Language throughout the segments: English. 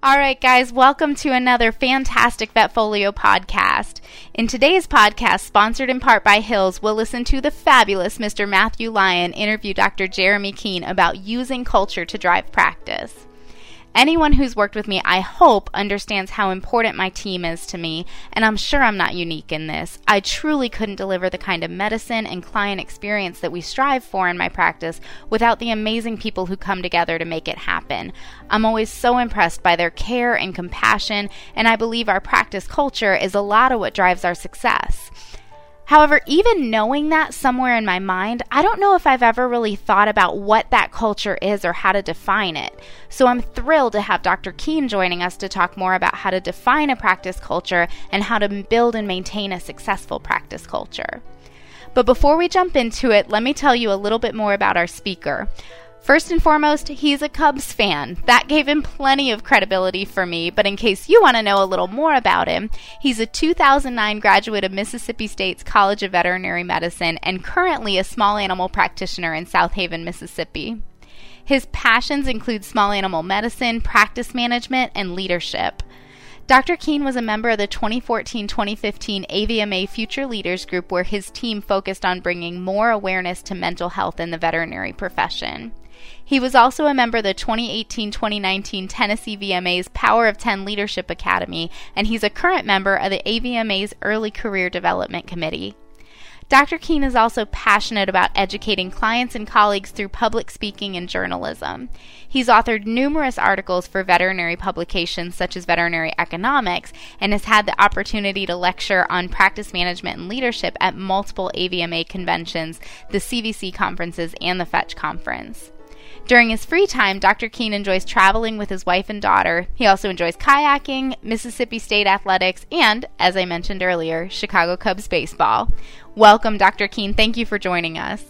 All right, guys, welcome to another fantastic VetFolio podcast. In today's podcast, sponsored in part by Hill's, we'll listen to the fabulous Mr. Matthew Lyon interview Dr. Jeremy Keene about using culture to drive practice. Anyone who's worked with me, I hope, understands how important my team is to me, and I'm sure I'm not unique in this. I truly couldn't deliver the kind of medicine and client experience that we strive for in my practice without the amazing people who come together to make it happen. I'm always so impressed by their care and compassion, and I believe our practice culture is a lot of what drives our success. However, even knowing that somewhere in my mind, I don't know if I've ever really thought about what that culture is or how to define it. So I'm thrilled to have Dr. Keene joining us to talk more about how to define a practice culture and how to build and maintain a successful practice culture. But before we jump into it, let me tell you a little bit more about our speaker. First and foremost, he's a Cubs fan. That gave him plenty of credibility for me, but in case you want to know a little more about him, he's a 2009 graduate of Mississippi State's College of Veterinary Medicine and currently a small animal practitioner in Southaven, Mississippi. His passions include small animal medicine, practice management, and leadership. Dr. Keene was a member of the 2014 2015 AVMA Future Leaders Group, where his team focused on bringing more awareness to mental health in the veterinary profession. He was also a member of the 2018 2019 Tennessee VMA's Power of 10 Leadership Academy, and he's a current member of the AVMA's Early Career Development Committee. Dr. Keene is also passionate about educating clients and colleagues through public speaking and journalism. He's authored numerous articles for veterinary publications such as Veterinary Economics and has had the opportunity to lecture on practice management and leadership at multiple AVMA conventions, the CVC conferences, and the Fetch Conference. During his free time, Dr. Keene enjoys traveling with his wife and daughter. He also enjoys kayaking, Mississippi State athletics, and, as I mentioned earlier, Chicago Cubs baseball. Welcome, Dr. Keene. Thank you for joining us.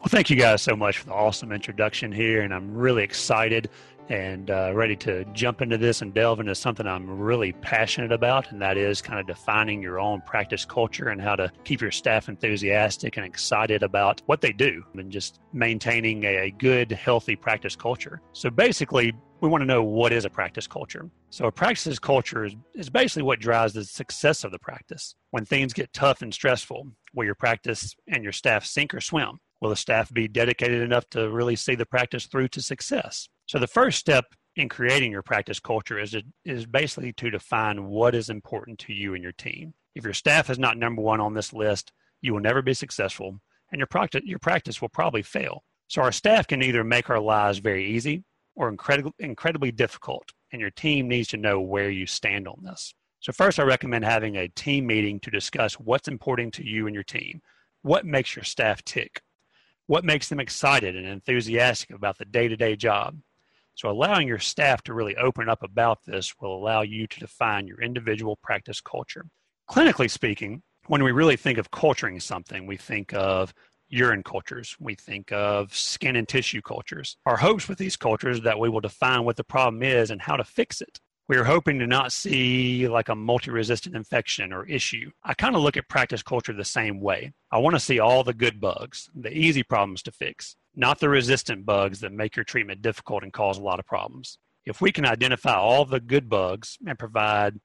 Well, thank you guys so much for the awesome introduction here, and I'm really excited and uh, ready to jump into this and delve into something I'm really passionate about, and that is kind of defining your own practice culture and how to keep your staff enthusiastic and excited about what they do and just maintaining a, good, healthy practice culture. So basically, we want to know what is a practice culture. So a practice culture is, is basically what drives the success of the practice. When things get tough and stressful, will your practice and your staff sink or swim? Will the staff be dedicated enough to really see the practice through to success? So the first step in creating your practice culture is, is basically to define what is important to you and your team. If your staff is not number one on this list, you will never be successful and your practice, your practice will probably fail. So our staff can either make our lives very easy or incredibly, incredibly difficult, and your team needs to know where you stand on this. So first, I recommend having a team meeting to discuss what's important to you and your team. What makes your staff tick? What makes them excited and enthusiastic about the day-to-day job? So, allowing your staff to really open up about this will allow you to define your individual practice culture. Clinically speaking, when we really think of culturing something, we think of urine cultures, we think of skin and tissue cultures. Our hopes with these cultures that we will define what the problem is and how to fix it we are hoping to not see like a multi-resistant infection or issue. I kind of look at practice culture the same way. I want to see all the good bugs, the easy problems to fix, not the resistant bugs that make your treatment difficult and cause a lot of problems. If we can identify all the good bugs and provide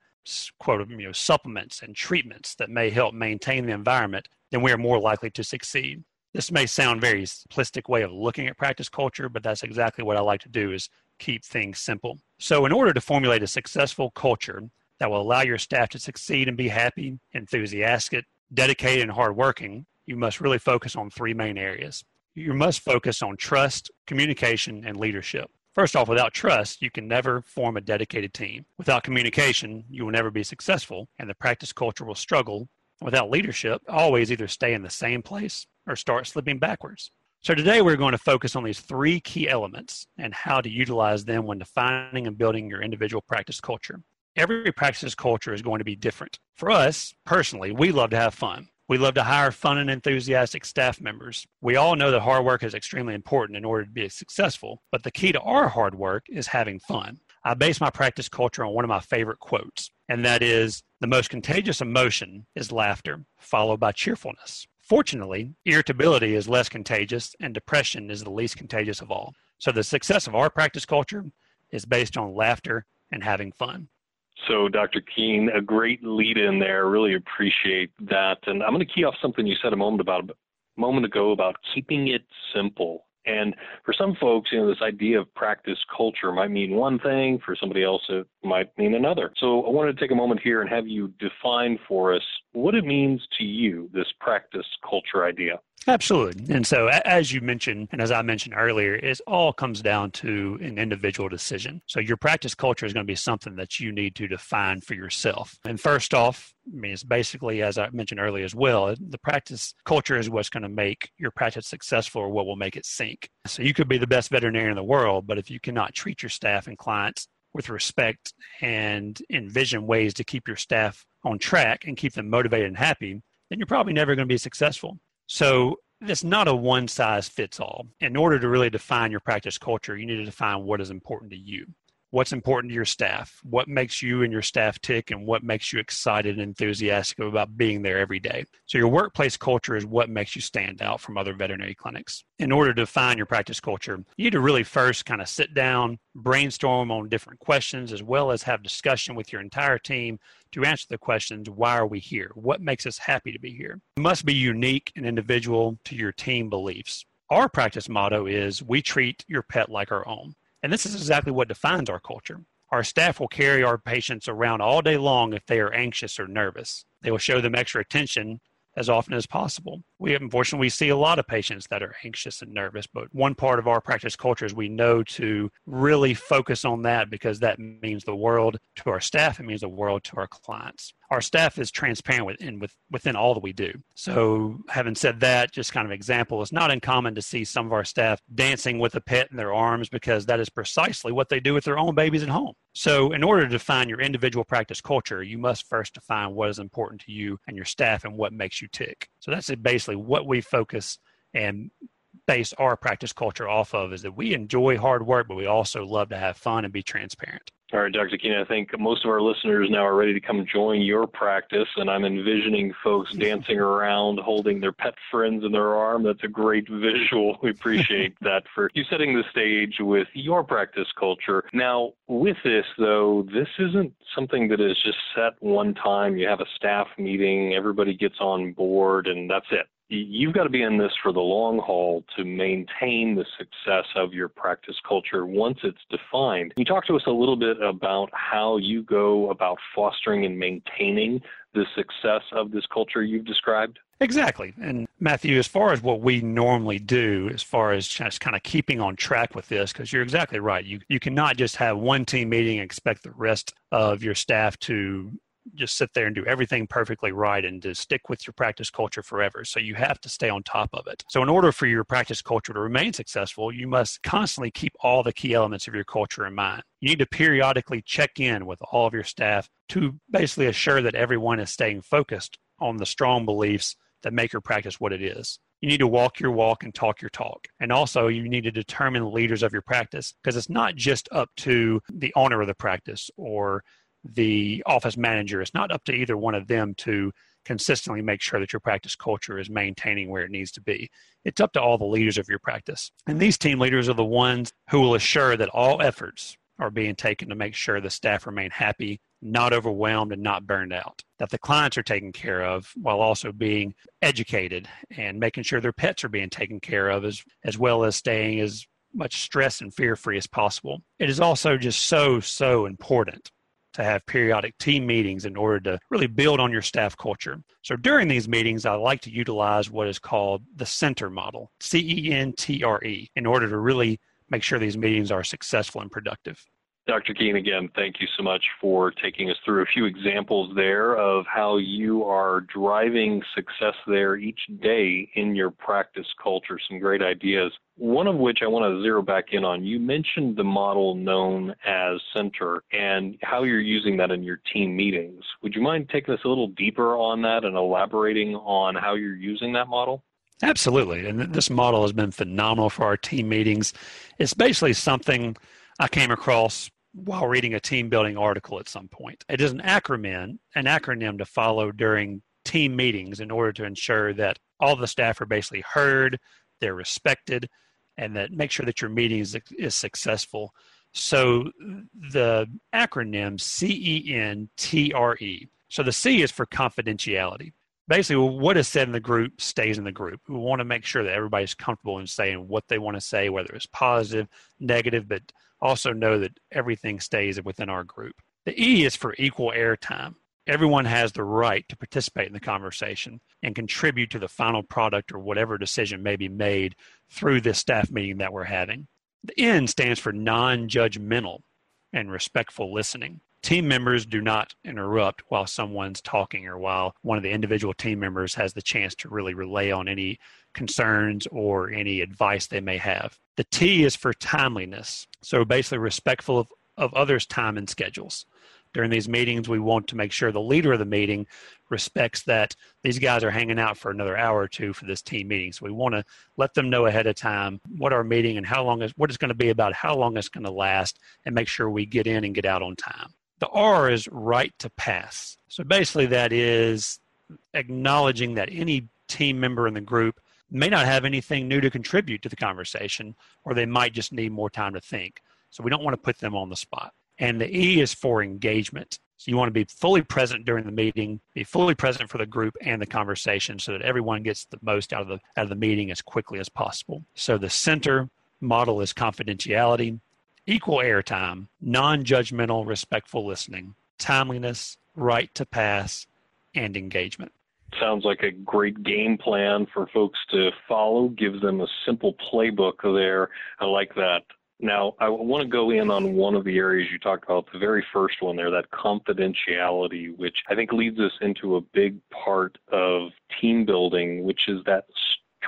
quote you know supplements and treatments that may help maintain the environment, then we are more likely to succeed. This may sound very simplistic way of looking at practice culture, but that's exactly what I like to do is keep things simple. So, in order to formulate a successful culture that will allow your staff to succeed and be happy, enthusiastic, dedicated, and hardworking, you must really focus on three main areas. You must focus on trust, communication, and leadership. First off, without trust, you can never form a dedicated team. Without communication, you will never be successful, and the practice culture will struggle. Without leadership, always either stay in the same place or start slipping backwards. So today we're going to focus on these three key elements and how to utilize them when defining and building your individual practice culture. Every practice culture is going to be different. For us, personally, we love to have fun. We love to hire fun and enthusiastic staff members. We all know that hard work is extremely important in order to be successful, but the key to our hard work is having fun. I base my practice culture on one of my favorite quotes, and that is the most contagious emotion is laughter, followed by cheerfulness. Fortunately, irritability is less contagious and depression is the least contagious of all. So the success of our practice culture is based on laughter and having fun. So, Dr. Keene, a great lead in there. Really appreciate that. And I'm going to key off something you said a moment about a moment ago about keeping it simple. And for some folks, you know, this idea of practice culture might mean one thing. For somebody else, it might mean another. So I wanted to take a moment here and have you define for us what it means to you, this practice culture idea. Absolutely. And so, as you mentioned, and as I mentioned earlier, it all comes down to an individual decision. So, your practice culture is going to be something that you need to define for yourself. And first off, I mean, it's basically, as I mentioned earlier as well, the practice culture is what's going to make your practice successful or what will make it sink. So, you could be the best veterinarian in the world, but if you cannot treat your staff and clients with respect and envision ways to keep your staff on track and keep them motivated and happy, then you're probably never going to be successful. So it's not a one size fits all. In order to really define your practice culture, you need to define what is important to you. What's important to your staff? What makes you and your staff tick and what makes you excited and enthusiastic about being there every day? So, your workplace culture is what makes you stand out from other veterinary clinics. In order to define your practice culture, you need to really first kind of sit down, brainstorm on different questions, as well as have discussion with your entire team to answer the questions why are we here? What makes us happy to be here? It must be unique and individual to your team beliefs. Our practice motto is we treat your pet like our own. And this is exactly what defines our culture. Our staff will carry our patients around all day long if they are anxious or nervous. They will show them extra attention as often as possible. We unfortunately we see a lot of patients that are anxious and nervous, but one part of our practice culture is we know to really focus on that because that means the world to our staff, it means the world to our clients. Our staff is transparent within with, within all that we do. So, having said that, just kind of example, it's not uncommon to see some of our staff dancing with a pet in their arms because that is precisely what they do with their own babies at home. So, in order to define your individual practice culture, you must first define what is important to you and your staff and what makes you tick. So, that's basically what we focus and base our practice culture off of is that we enjoy hard work, but we also love to have fun and be transparent. All right, Dr. Keene, I think most of our listeners now are ready to come join your practice, and I'm envisioning folks dancing around, holding their pet friends in their arm. That's a great visual. We appreciate that for you setting the stage with your practice culture. Now, with this, though, this isn't something that is just set one time. You have a staff meeting, everybody gets on board, and that's it you've got to be in this for the long haul to maintain the success of your practice culture once it's defined. Can you talk to us a little bit about how you go about fostering and maintaining the success of this culture you've described? Exactly. And Matthew, as far as what we normally do, as far as just kind of keeping on track with this, because you're exactly right. You, you cannot just have one team meeting and expect the rest of your staff to just sit there and do everything perfectly right and to stick with your practice culture forever. So you have to stay on top of it. So in order for your practice culture to remain successful, you must constantly keep all the key elements of your culture in mind. You need to periodically check in with all of your staff to basically assure that everyone is staying focused on the strong beliefs that make your practice what it is. You need to walk your walk and talk your talk. And also, you need to determine leaders of your practice because it's not just up to the owner of the practice or the office manager. It's not up to either one of them to consistently make sure that your practice culture is maintaining where it needs to be. It's up to all the leaders of your practice. And these team leaders are the ones who will assure that all efforts are being taken to make sure the staff remain happy, not overwhelmed, and not burned out. That the clients are taken care of while also being educated and making sure their pets are being taken care of as, as well as staying as much stress and fear free as possible. It is also just so, so important to have periodic team meetings in order to really build on your staff culture. So during these meetings, I like to utilize what is called the center model, C E N T R E, in order to really make sure these meetings are successful and productive. Dr. Keene, again, thank you so much for taking us through a few examples there of how you are driving success there each day in your practice culture. Some great ideas. One of which I want to zero back in on. You mentioned the model known as Center and how you're using that in your team meetings. Would you mind taking us a little deeper on that and elaborating on how you're using that model? Absolutely. And this model has been phenomenal for our team meetings. It's basically something I came across while reading a team building article at some point. It is an acronym, an acronym to follow during team meetings in order to ensure that all the staff are basically heard, they're respected, and that make sure that your meeting is, is successful. So the acronym CENTRE. So the C is for confidentiality. Basically, what is said in the group stays in the group. We want to make sure that everybody's comfortable in saying what they want to say, whether it's positive, negative, but also know that everything stays within our group. The E is for equal airtime. Everyone has the right to participate in the conversation and contribute to the final product or whatever decision may be made through this staff meeting that we're having. The N stands for non judgmental and respectful listening. Team members do not interrupt while someone's talking or while one of the individual team members has the chance to really relay on any concerns or any advice they may have. The T is for timeliness. So basically, respectful of, of others' time and schedules during these meetings, we want to make sure the leader of the meeting respects that these guys are hanging out for another hour or two for this team meeting. So we want to let them know ahead of time what our meeting and how long is what it's going to be about, how long it's going to last, and make sure we get in and get out on time. The R is right to pass. So basically, that is acknowledging that any team member in the group may not have anything new to contribute to the conversation, or they might just need more time to think. So we don't want to put them on the spot. And the E is for engagement. So you want to be fully present during the meeting, be fully present for the group and the conversation so that everyone gets the most out of the out of the meeting as quickly as possible. So the center model is confidentiality, equal airtime, non-judgmental, respectful listening, timeliness, right to pass, and engagement. Sounds like a great game plan for folks to follow. Gives them a simple playbook there. I like that. Now, I want to go in on one of the areas you talked about, the very first one there, that confidentiality, which I think leads us into a big part of team building, which is that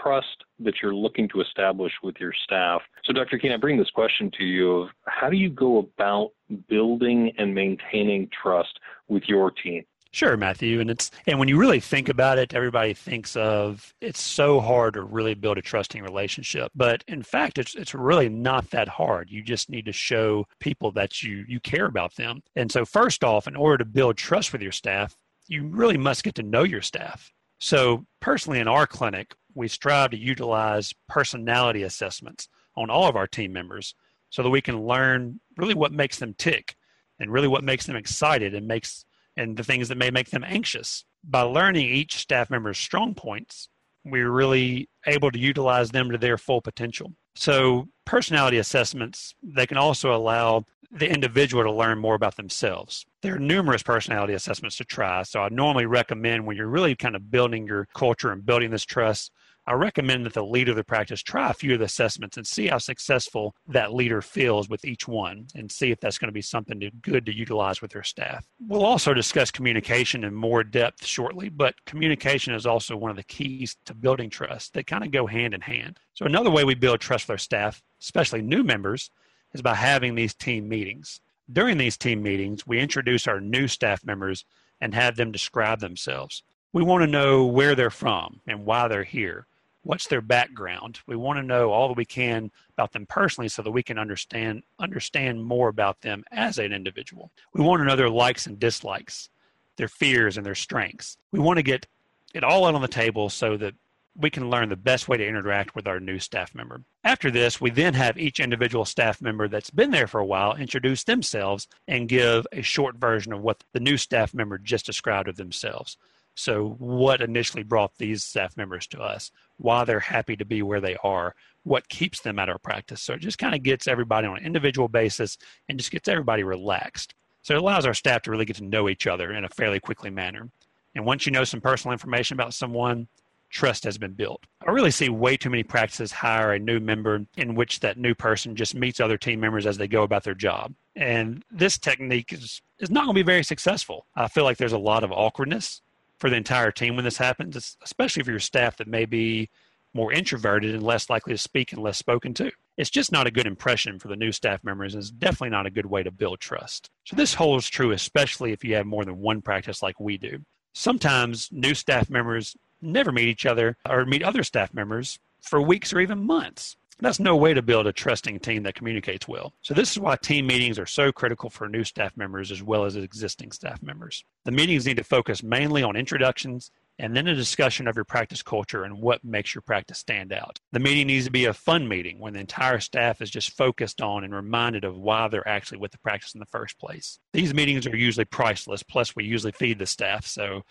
trust that you're looking to establish with your staff. So, Dr. Keene, I bring this question to you of how do you go about building and maintaining trust with your team? Sure, Matthew. And it's and when you really think about it, everybody thinks of it's so hard to really build a trusting relationship. But in fact, it's it's really not that hard. You just need to show people that you you care about them. And so first off, in order to build trust with your staff, you really must get to know your staff. So personally in our clinic, we strive to utilize personality assessments on all of our team members so that we can learn really what makes them tick and really what makes them excited and makes and the things that may make them anxious. By learning each staff member's strong points, we're really able to utilize them to their full potential. So, personality assessments, they can also allow the individual to learn more about themselves. There are numerous personality assessments to try. So, I normally recommend when you're really kind of building your culture and building this trust, I recommend that the leader of the practice try a few of the assessments and see how successful that leader feels with each one and see if that's going to be something to, good to utilize with their staff. We'll also discuss communication in more depth shortly, but communication is also one of the keys to building trust. They kind of go hand in hand. So, another way we build trust with our staff, especially new members, is by having these team meetings. During these team meetings, we introduce our new staff members and have them describe themselves. We want to know where they're from and why they're here what's their background. We want to know all that we can about them personally so that we can understand understand more about them as an individual. We want to know their likes and dislikes, their fears and their strengths. We want to get it all out on the table so that we can learn the best way to interact with our new staff member. After this, we then have each individual staff member that's been there for a while introduce themselves and give a short version of what the new staff member just described of themselves. So, what initially brought these staff members to us? Why they're happy to be where they are? What keeps them at our practice? So, it just kind of gets everybody on an individual basis and just gets everybody relaxed. So, it allows our staff to really get to know each other in a fairly quickly manner. And once you know some personal information about someone, trust has been built. I really see way too many practices hire a new member in which that new person just meets other team members as they go about their job. And this technique is, is not going to be very successful. I feel like there's a lot of awkwardness for the entire team when this happens, especially for your staff that may be more introverted and less likely to speak and less spoken to. It's just not a good impression for the new staff members and it's definitely not a good way to build trust. So this holds true especially if you have more than one practice like we do. Sometimes new staff members never meet each other or meet other staff members for weeks or even months. That's no way to build a trusting team that communicates well. So, this is why team meetings are so critical for new staff members as well as existing staff members. The meetings need to focus mainly on introductions, and then a discussion of your practice culture and what makes your practice stand out. The meeting needs to be a fun meeting when the entire staff is just focused on and reminded of why they're actually with the practice in the first place. These meetings are usually priceless, plus, we usually feed the staff, so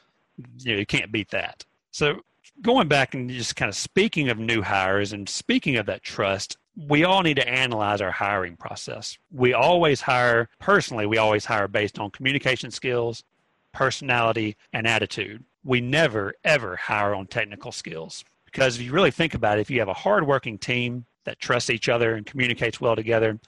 you, know, you can't beat that. So, going back and just kind of speaking of new hires and speaking of that trust, we all need to analyze our hiring process. We always hire, personally, we always hire based on communication skills, personality, and attitude. We never, ever hire on technical skills. Because if you really think about it, if you have a hardworking team that trusts each other and communicates well together,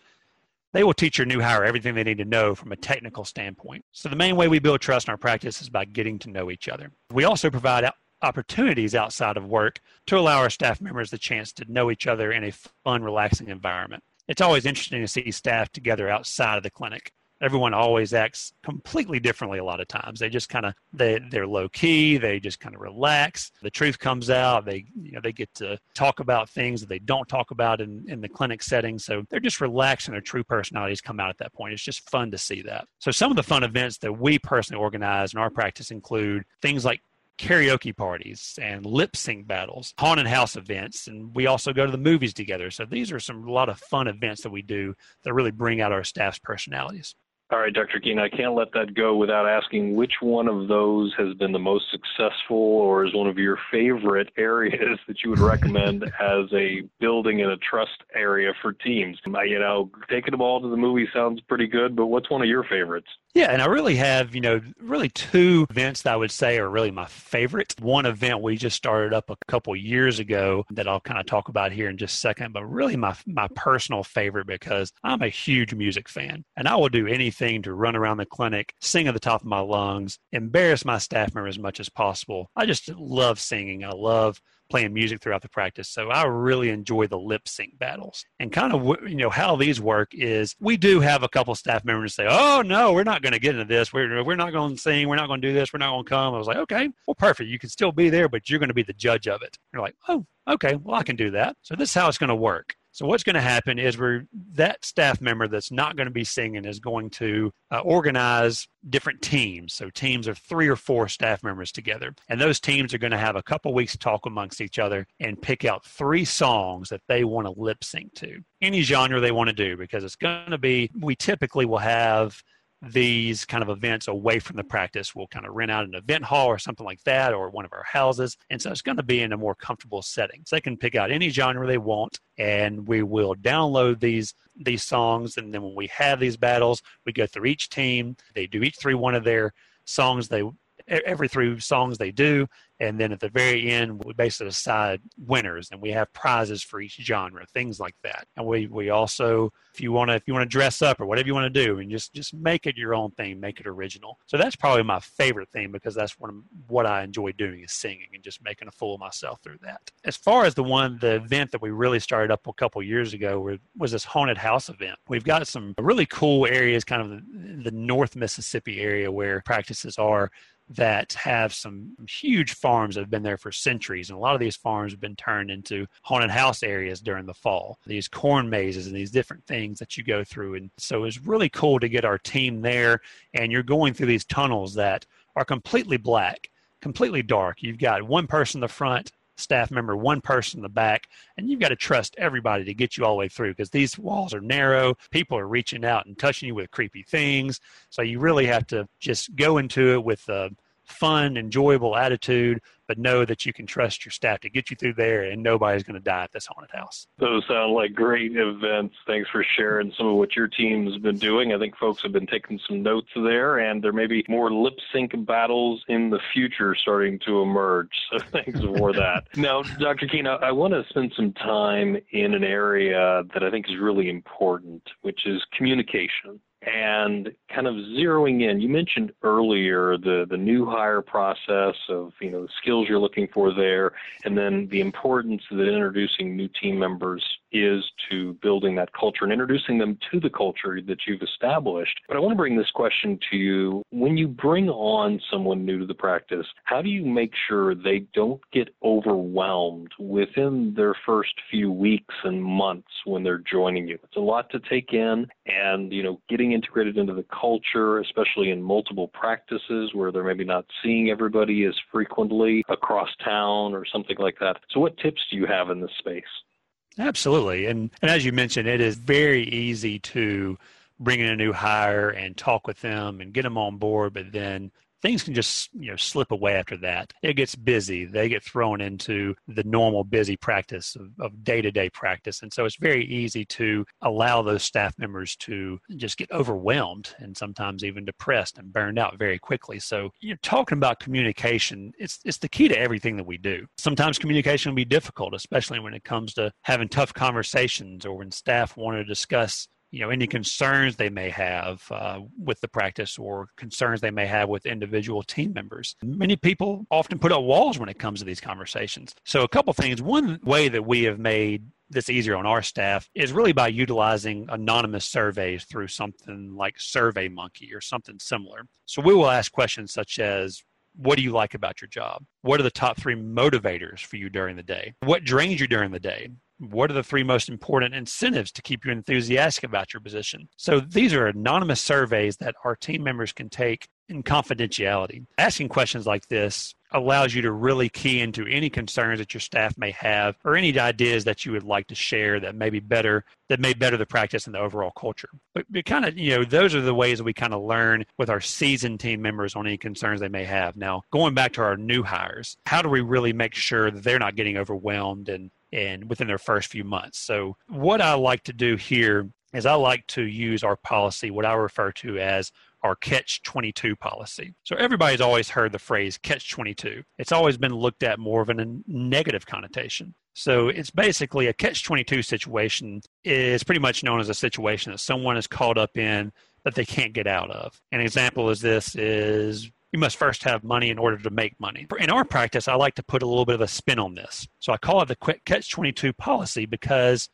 they will teach your new hire everything they need to know from a technical standpoint. So, the main way we build trust in our practice is by getting to know each other. We also provide opportunities outside of work to allow our staff members the chance to know each other in a fun, relaxing environment. It's always interesting to see staff together outside of the clinic. Everyone always acts completely differently a lot of times. They just kind of they they're low key. They just kind of relax. The truth comes out. They you know they get to talk about things that they don't talk about in in the clinic setting. So they're just relaxed and their true personalities come out at that point. It's just fun to see that. So some of the fun events that we personally organize in our practice include things like karaoke parties and lip sync battles, haunted house events, and we also go to the movies together. So these are some a lot of fun events that we do that really bring out our staff's personalities. All right, Dr. Keene, I can't let that go without asking which one of those has been the most successful or is one of your favorite areas that you would recommend as a building and a trust area for teams. You know, taking them all to the movie sounds pretty good, but what's one of your favorites? Yeah, and I really have, you know, really two events that I would say are really my favorite. One event we just started up a couple years ago that I'll kind of talk about here in just a second, but really my my personal favorite because I'm a huge music fan and I will do anything to run around the clinic, sing at the top of my lungs, embarrass my staff member as much as possible. I just love singing. I love playing music throughout the practice. So I really enjoy the lip sync battles. And kind of you know how these work is we do have a couple staff members say, "Oh no, we're not going to get into this. We're we're not going to sing. We're not going to do this. We're not going to come." I was like, "Okay, well, perfect. You can still be there, but you're going to be the judge of it." You're like, "Oh, okay. Well, I can do that." So this is how it's going to work. So what's going to happen is we're that staff member that's not going to be singing is going to uh, organize different teams. So teams of three or four staff members together, and those teams are going to have a couple weeks to talk amongst each other and pick out three songs that they want to lip sync to, any genre they want to do, because it's going to be. We typically will have these kind of events away from the practice. We'll kind of rent out an event hall or something like that, or one of our houses. And so it's going to be in a more comfortable setting. So they can pick out any genre they want, and we will download these these songs. And then when we have these battles, we go through each team. They do each three one of their songs they every three songs they do and then at the very end we basically decide winners and we have prizes for each genre things like that. And we we also if you want to if you want to dress up or whatever you want to do and just just make it your own thing make it original. So that's probably my favorite thing because that's one what i enjoy doing is singing and just making a fool of myself through that. As far as the one the event that we really started up a couple years ago was this haunted house event. We've got some really cool areas kind of the, the north mississippi area where practices are that have some huge farms that have been there for centuries. And a lot of these farms have been turned into haunted house areas during the fall, these corn mazes and these different things that you go through. And so it's really cool to get our team there. And you're going through these tunnels that are completely black, completely dark. You've got one person in the front, staff member, one person in the back, and you've got to trust everybody to get you all the way through because these walls are narrow. People are reaching out and touching you with creepy things. So you really have to just go into it with a fun, enjoyable attitude, but know that you can trust your staff to get you through there and nobody's going to die at this haunted house. Those sound like great events. Thanks for sharing some of what your team's been doing. I think folks have been taking some notes there, and there may be more lip sync battles in the future starting to emerge. So thanks for that. Now, Dr. Keene, I want to spend some time in an area that I think is really important, which is communication and kind of zeroing in. You mentioned earlier the the new hire process of you know the skills you're looking for there, and then the importance that introducing new team members is to building that culture and introducing them to the culture that you've established. But I want to bring this question to you. When you bring on someone new to the practice, how do you make sure they don't get overwhelmed within their first few weeks and months when they're joining you? It's a lot to take in and, you know, getting integrated into the culture, especially in multiple practices where they're maybe not seeing everybody as frequently across town or something like that. So, what tips do you have in this space? Absolutely. And, and as you mentioned, it is very easy to bring in a new hire and talk with them and get them on board, but then things can just you know slip away after that. It gets busy. They get thrown into the normal busy practice of day to day practice, and so it's very easy to allow those staff members to just get overwhelmed and sometimes even depressed and burned out very quickly. So you're talking about communication. It's it's the key to everything that we do. Sometimes communication will be difficult, especially when it comes to having tough conversations or when staff want to discuss you know any concerns they may have uh, with the practice or concerns they may have with individual team members many people often put up walls when it comes to these conversations so a couple things one way that we have made this easier on our staff is really by utilizing anonymous surveys through something like SurveyMonkey or something similar. So we will ask questions such as what do you like about your job? What are the top three motivators for you during the day? What drains you during the day? What are the three most important incentives to keep you enthusiastic about your position? So these are anonymous surveys that our team members can take in confidentiality. Asking questions like this allows you to really key into any concerns that your staff may have or any ideas that you would like to share that may be better that may better the practice and the overall culture but, but kind of you know those are the ways that we kind of learn with our seasoned team members on any concerns they may have now going back to our new hires how do we really make sure that they're not getting overwhelmed and and within their first few months. So, what I like to do here is I like to use our policy, what I refer to as our catch 22 policy. So everybody's always heard the phrase catch 22. It's always been looked at more of a negative connotation. So it's basically a catch 22 situation is pretty much known as a situation that someone is caught up in that they can't get out of. An example is this is you must first have money in order to make money. In our practice, I like to put a little bit of a spin on this. So I call it the quick catch 22 policy because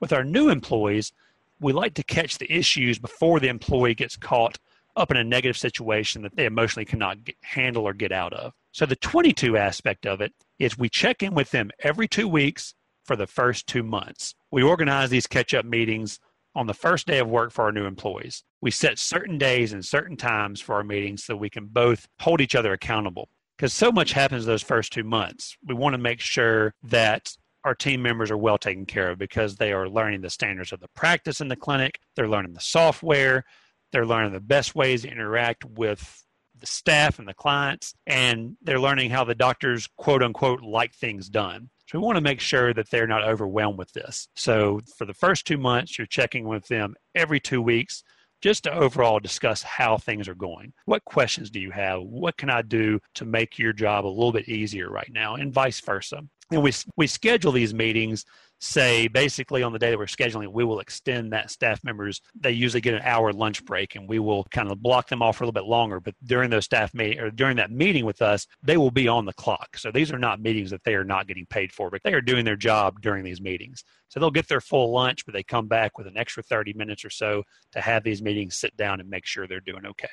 with our new employees, we like to catch the issues before the employee gets caught up in a negative situation that they emotionally cannot get, handle or get out of. So the 22 aspect of it is we check in with them every two weeks for the first two months. We organize these catch up meetings on the first day of work for our new employees. We set certain days and certain times for our meetings so we can both hold each other accountable. Because so much happens those first two months. We want to make sure that our team members are well taken care of because they are learning the standards of the practice in the clinic, they're learning the software, they're learning the best ways to interact with the staff and the clients, and they're learning how the doctors, quote unquote, like things done. So we want to make sure that they're not overwhelmed with this. So for the first two months, you're checking with them every two weeks just to overall discuss how things are going. What questions do you have? What can I do to make your job a little bit easier right now? And vice versa. And we, we schedule these meetings say basically on the day that we're scheduling, we will extend that staff members. They usually get an hour lunch break, and we will kind of block them off for a little bit longer. But during those staff meeting or during that meeting with us, they will be on the clock. So these are not meetings that they are not getting paid for, but they are doing their job during these meetings. So they'll get their full lunch, but they come back with an extra 30 minutes or so to have these meetings sit down and make sure they're doing okay.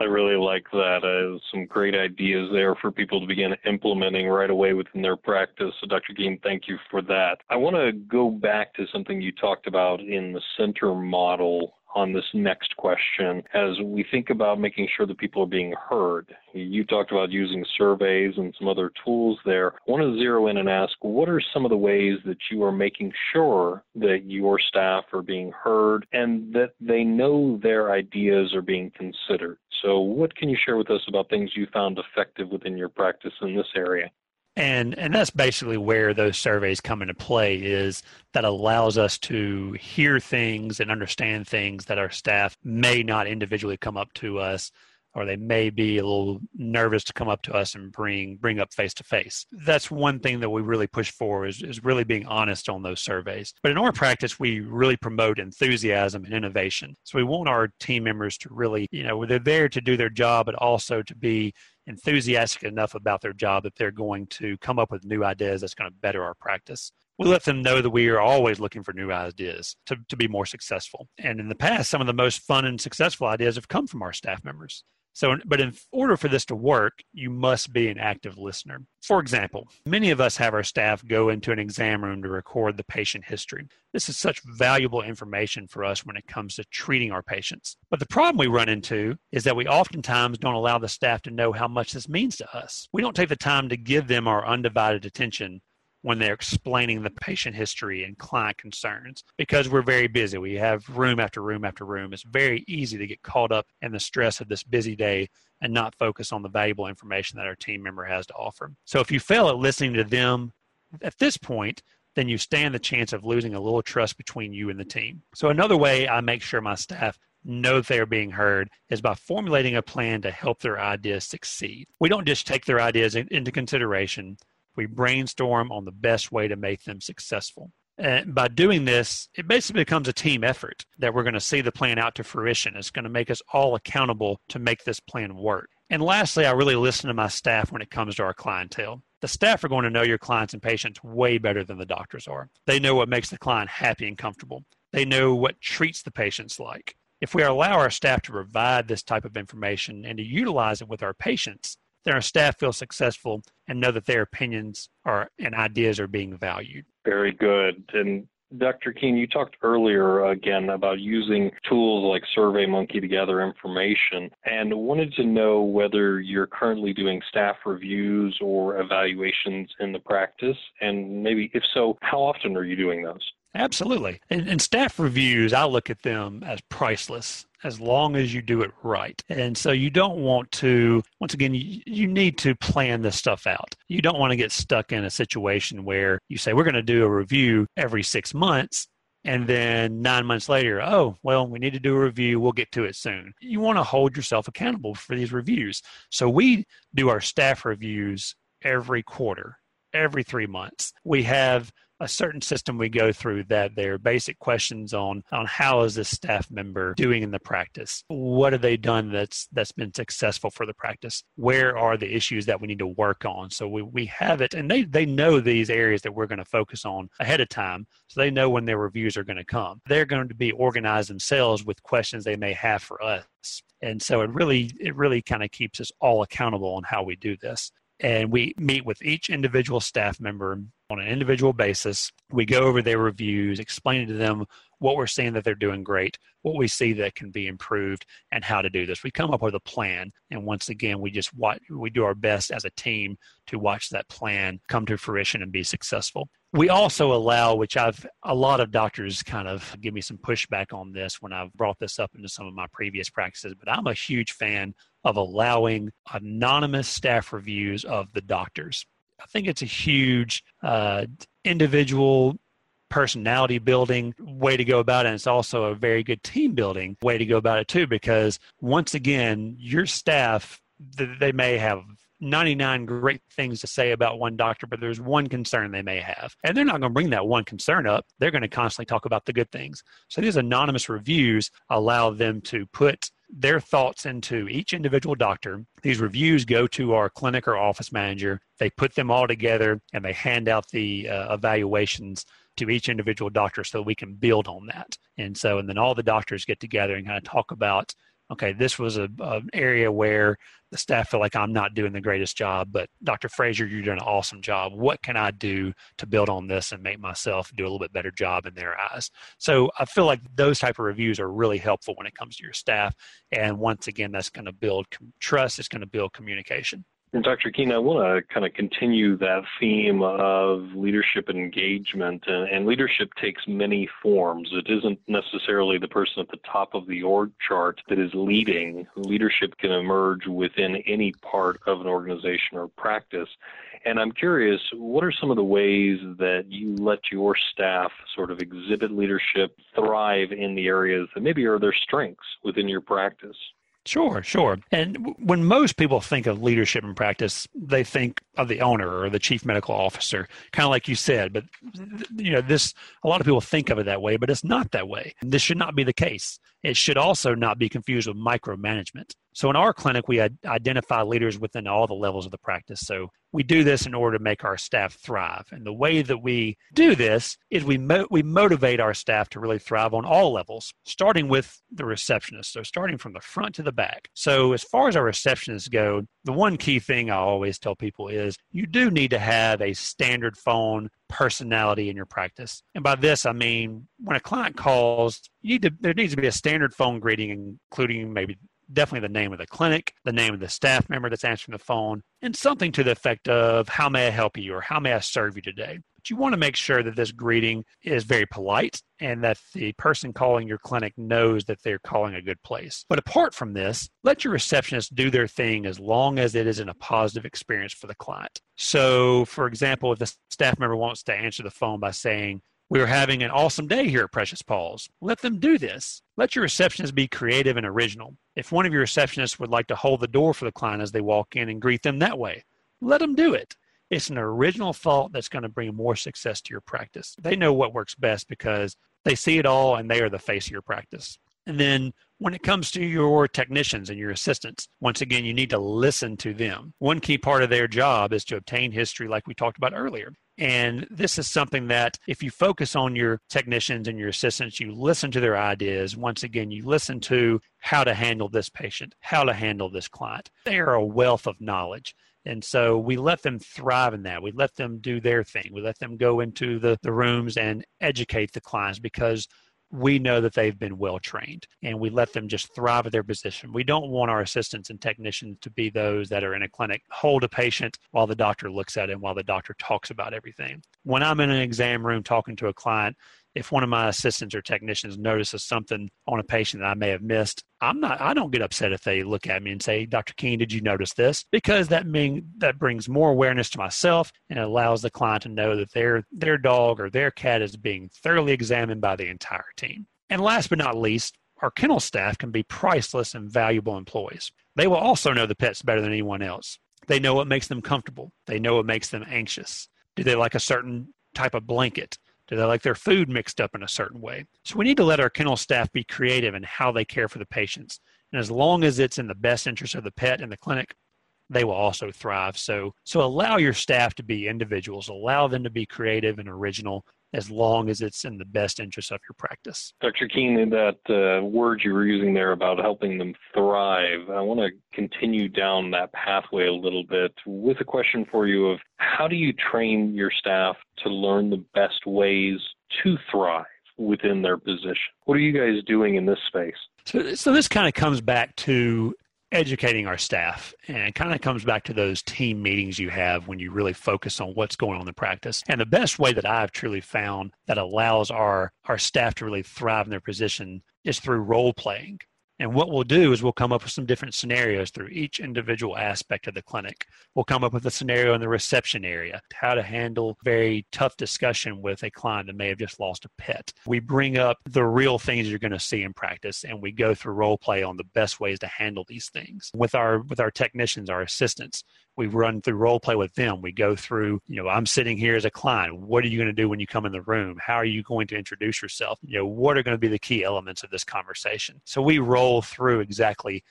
I really like that. Uh, some great ideas there for people to begin implementing right away within their practice. So, Dr. Keene, thank you for that. I want to go back to something you talked about in the center model on this next question as we think about making sure that people are being heard. You talked about using surveys and some other tools there. I want to zero in and ask what are some of the ways that you are making sure that your staff are being heard and that they know their ideas are being considered? So, what can you share with us about things you found effective within your practice in this area? And and that's basically where those surveys come into play is that allows us to hear things and understand things that our staff may not individually come up to us or they may be a little nervous to come up to us and bring bring up face to face. That's one thing that we really push for is, is really being honest on those surveys. But in our practice, we really promote enthusiasm and innovation. So we want our team members to really, you know, they're there to do their job, but also to be enthusiastic enough about their job that they're going to come up with new ideas that's going to better our practice. We let them know that we are always looking for new ideas to, to be more successful. And in the past, some of the most fun and successful ideas have come from our staff members. So, but in order for this to work, you must be an active listener. For example, many of us have our staff go into an exam room to record the patient history. This is such valuable information for us when it comes to treating our patients. But the problem we run into is that we oftentimes don't allow the staff to know how much this means to us. We don't take the time to give them our undivided attention when they're explaining the patient history and client concerns because we're very busy. We have room after room after room. It's very easy to get caught up in the stress of this busy day and not focus on the valuable information that our team member has to offer. So if you fail at listening to them at this point, then you stand the chance of losing a little trust between you and the team. So another way I make sure my staff know they are being heard is by formulating a plan to help their ideas succeed. We don't just take their ideas into consideration, we brainstorm on the best way to make them successful. And by doing this, it basically becomes a team effort that we're going to see the plan out to fruition. It's going to make us all accountable to make this plan work. And lastly, I really listen to my staff when it comes to our clientele. The staff are going to know your clients and patients way better than the doctors are. They know what makes the client happy and comfortable. They know what treats the patients like. If we allow our staff to provide this type of information and to utilize it with our patients, then our staff feel successful and know that their opinions are and ideas are being valued. Very good. And Dr. Keene, you talked earlier again about using tools like SurveyMonkey to gather information and wanted to know whether you're currently doing staff reviews or evaluations in the practice. And maybe if so, how often are you doing those? Absolutely. And, and, staff reviews, I look at them as priceless as long as you do it right. And so you don't want to, once again, you, you need to plan this stuff out. You don't want to get stuck in a situation where you say, we're going to do a review every six months. And then nine months later, oh, well, we need to do a review. We'll get to it soon. You want to hold yourself accountable for these reviews. So we do our staff reviews every quarter, every three months. We have a certain system we go through that there are basic questions on on how is this staff member doing in the practice? What have they done that's that's been successful for the practice? Where are the issues that we need to work on? So we, we have it and they they know these areas that we're going to focus on ahead of time so they know when their reviews are going to come. They're going to be organized themselves with questions they may have for us and so it really it really kind of keeps us all accountable on how we do this. And we meet with each individual staff member on an individual basis. We go over their reviews, explaining to them what we're seeing that they're doing great, what we see that can be improved, and how to do this. We come up with a plan, and once again, we just watch, we do our best as a team to watch that plan come to fruition and be successful. We also allow, which I've a lot of doctors kind of give me some pushback on this when I've brought this up into some of my previous practices, but I'm a huge fan of allowing anonymous staff reviews of the doctors. I think it's a huge uh, individual personality building way to go about it. And it's also a very good team building way to go about it too, because once again, your staff, they may have 99 great things to say about one doctor, but there's one concern they may have. And they're not going to bring that one concern up. They're going to constantly talk about the good things. So these anonymous reviews allow them to put their thoughts into each individual doctor. These reviews go to our clinic or office manager. They put them all together and they hand out the uh, evaluations to each individual doctor so we can build on that. And so, and then all the doctors get together and kind of talk about okay, this was a, an area where the staff feel like I'm not doing the greatest job, but Dr. Frazier, you're doing an awesome job. What can I do to build on this and make myself do a little bit better job in their eyes? So I feel like those type of reviews are really helpful when it comes to your staff. And once again, that's going to build trust. It's going to build communication. And Dr. Keene, I want to kind of continue that theme of leadership engagement. And, and, leadership takes many forms. It isn't necessarily the person at the top of the org chart that is leading. Leadership can emerge within any part of an organization or practice. And I'm curious, what are some of the ways that you let your staff sort of exhibit leadership, thrive in the areas that maybe are their strengths within your practice? Sure, sure. And when most people think of leadership in practice, they think of the owner or the chief medical officer, kind of like you said. But you know, this a lot of people think of it that way, but it's not that way. This should not be the case. It should also not be confused with micromanagement. So in our clinic, we identify leaders within all the levels of the practice. So we do this in order to make our staff thrive. And the way that we do this is we mo- we motivate our staff to really thrive on all levels, starting with the receptionist. So starting from the front to the back. So as far as our receptionists go, the one key thing I always tell people is you do need to have a standard phone personality in your practice. And by this I mean when a client calls, you need to there needs to be a standard phone greeting including maybe definitely the name of the clinic, the name of the staff member that's answering the phone, and something to the effect of, How may I help you? or How may I serve you today? But you want to make sure that this greeting is very polite and that the person calling your clinic knows that they're calling a good place. But apart from this, let your receptionist do their thing as long as it isn't a positive experience for the client. So, for example, if the staff member wants to answer the phone by saying, we are having an awesome day here at Precious Paws. Let them do this. Let your receptionist be creative and original. If one of your receptionists would like to hold the door for the client as they walk in and greet them that way, let them do it. It's an original thought that's going to bring more success to your practice. They know what works best because they see it all and they are the face of your practice. And then when it comes to your technicians and your assistants, once again, you need to listen to them. One key part of their job is to obtain history, like we talked about earlier. And this is something that if you focus on your technicians and your assistants, you listen to their ideas. Once again, you listen to how to handle this patient, how to handle this client. They are a wealth of knowledge. And so we let them thrive in that. We let them do their thing. We let them go into the, the rooms and educate the clients because we know that they've been well trained and we let them just thrive at their position. We don't want our assistants and technicians to be those that are in a clinic, hold a patient while the doctor looks at him, while the doctor talks about everything. When I'm in an exam room talking to a client, if one of my assistants or technicians notices something on a patient that I may have missed, I'm not I don't get upset if they look at me and say, Dr. Keene, did you notice this? Because that mean that brings more awareness to myself and allows the client to know that their their dog or their cat is being thoroughly examined by the entire team. And last but not least, our kennel staff can be priceless and valuable employees. They will also know the pets better than anyone else. They know what makes them comfortable. They know what makes them anxious. Do they like a certain type of blanket? Do they like their food mixed up in a certain way? So we need to let our kennel staff be creative in how they care for the patients. And as long as it's in the best interest of the pet and the clinic, they will also thrive. So, so allow your staff to be individuals. Allow them to be creative and original as long as it's in the best interest of your practice. Dr. Keene, that uh, word you were using there about helping them thrive, I want to continue down that pathway a little bit with a question for you of how do you train your staff to learn the best ways to thrive within their position? What are you guys doing in this space? So, so this kind of comes back to educating our staff and kind of comes back to those team meetings you have when you really focus on what's going on in the practice. And the best way that i've truly found that allows our our staff to really thrive in their position is through role playing and what we'll do is we'll come up with some different scenarios through each individual aspect of the clinic. We'll come up with a scenario in the reception area, how to handle very tough discussion with a client that may have just lost a pet. We bring up the real things you're going to see in practice and we go through role play on the best ways to handle these things. With our with our technicians, our assistants, we run through role play with them. We go through, you know, I'm sitting here as a client. What are you going to do when you come in the room? How are you going to introduce yourself? You know, what are going to be the key elements of this conversation? So we roll through exactly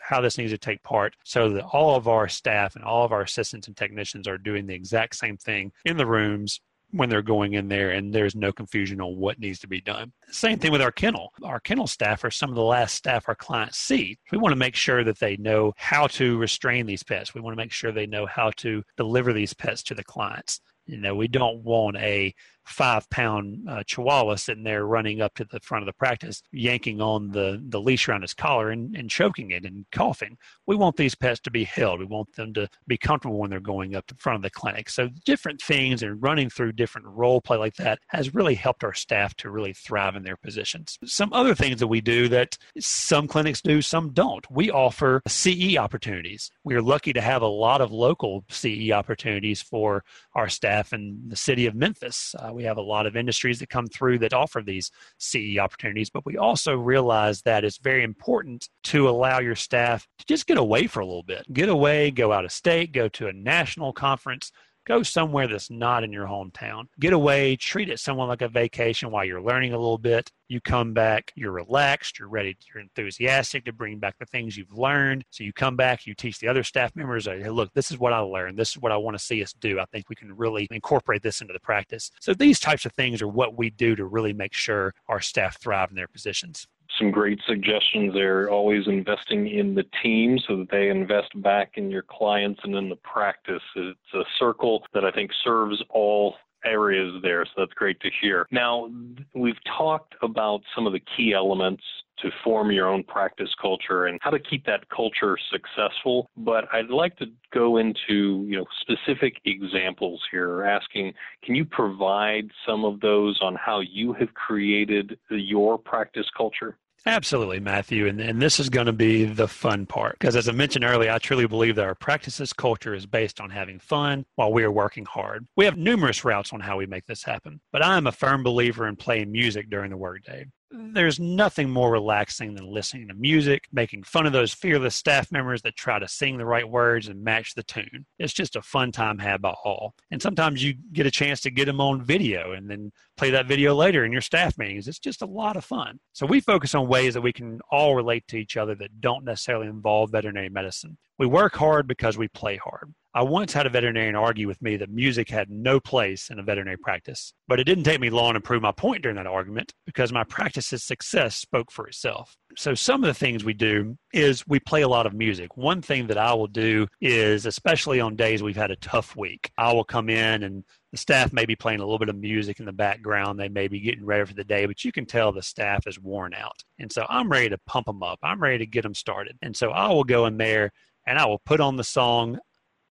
how this needs to take part so that all of our staff and all of our assistants and technicians are doing the exact same thing in the rooms when they're going in there and there's no confusion on what needs to be done. Same thing with our kennel. Our kennel staff are some of the last staff our clients see. We want to make sure that they know how to restrain these pets. We want to make sure they know how to deliver these pets to the clients. You know, we don't want a five pound uh, chihuahua sitting there running up to the front of the practice, yanking on the, the leash around his collar and, and choking it and coughing. We want these pets to be held. We want them to be comfortable when they're going up to the front of the clinic. So different things and running through different role play like that has really helped our staff to really thrive in their positions. Some other things that we do that some clinics do, some don't. We offer CE opportunities. We are lucky to have a lot of local CE opportunities for our staff in the city of Memphis. Uh, we have a lot of industries that come through that offer these CE opportunities, but we also realize that it's very important to allow your staff to just get away for a little bit. Get away, go out of state, go to a national conference, Go somewhere that's not in your hometown. Get away, treat it somewhat like a vacation while you're learning a little bit. You come back, you're relaxed, you're ready, you're enthusiastic to bring back the things you've learned. So you come back, you teach the other staff members, uh, hey, look, this is what I learned. This is what I want to see us do. I think we can really incorporate this into the practice. So these types of things are what we do to really make sure our staff thrive in their positions some great suggestions there. Always investing in the team so that they invest back in your clients and in the practice. It's a circle that I think serves all areas there. So that's great to hear. Now, we've talked about some of the key elements to form your own practice culture and how to keep that culture successful. But I'd like to go into, you know, specific examples here, asking, can you provide some of those on how you have created your practice culture? Absolutely, Matthew. And, and this is going to be the fun part. Because as I mentioned earlier, I truly believe that our practices culture is based on having fun while we are working hard. We have numerous routes on how we make this happen. But I am a firm believer in playing music during the workday there's nothing more relaxing than listening to music, making fun of those fearless staff members that try to sing the right words and match the tune. It's just a fun time had by all. And sometimes you get a chance to get them on video and then play that video later in your staff meetings. It's just a lot of fun. So we focus on ways that we can all relate to each other that don't necessarily involve veterinary medicine. We work hard because we play hard. I once had a veterinarian argue with me that music had no place in a veterinary practice, but it didn't take me long to prove my point during that argument because my practice's success spoke for itself. So, some of the things we do is we play a lot of music. One thing that I will do is, especially on days we've had a tough week, I will come in and the staff may be playing a little bit of music in the background. They may be getting ready for the day, but you can tell the staff is worn out. And so I'm ready to pump them up. I'm ready to get them started. And so I will go in there and I will put on the song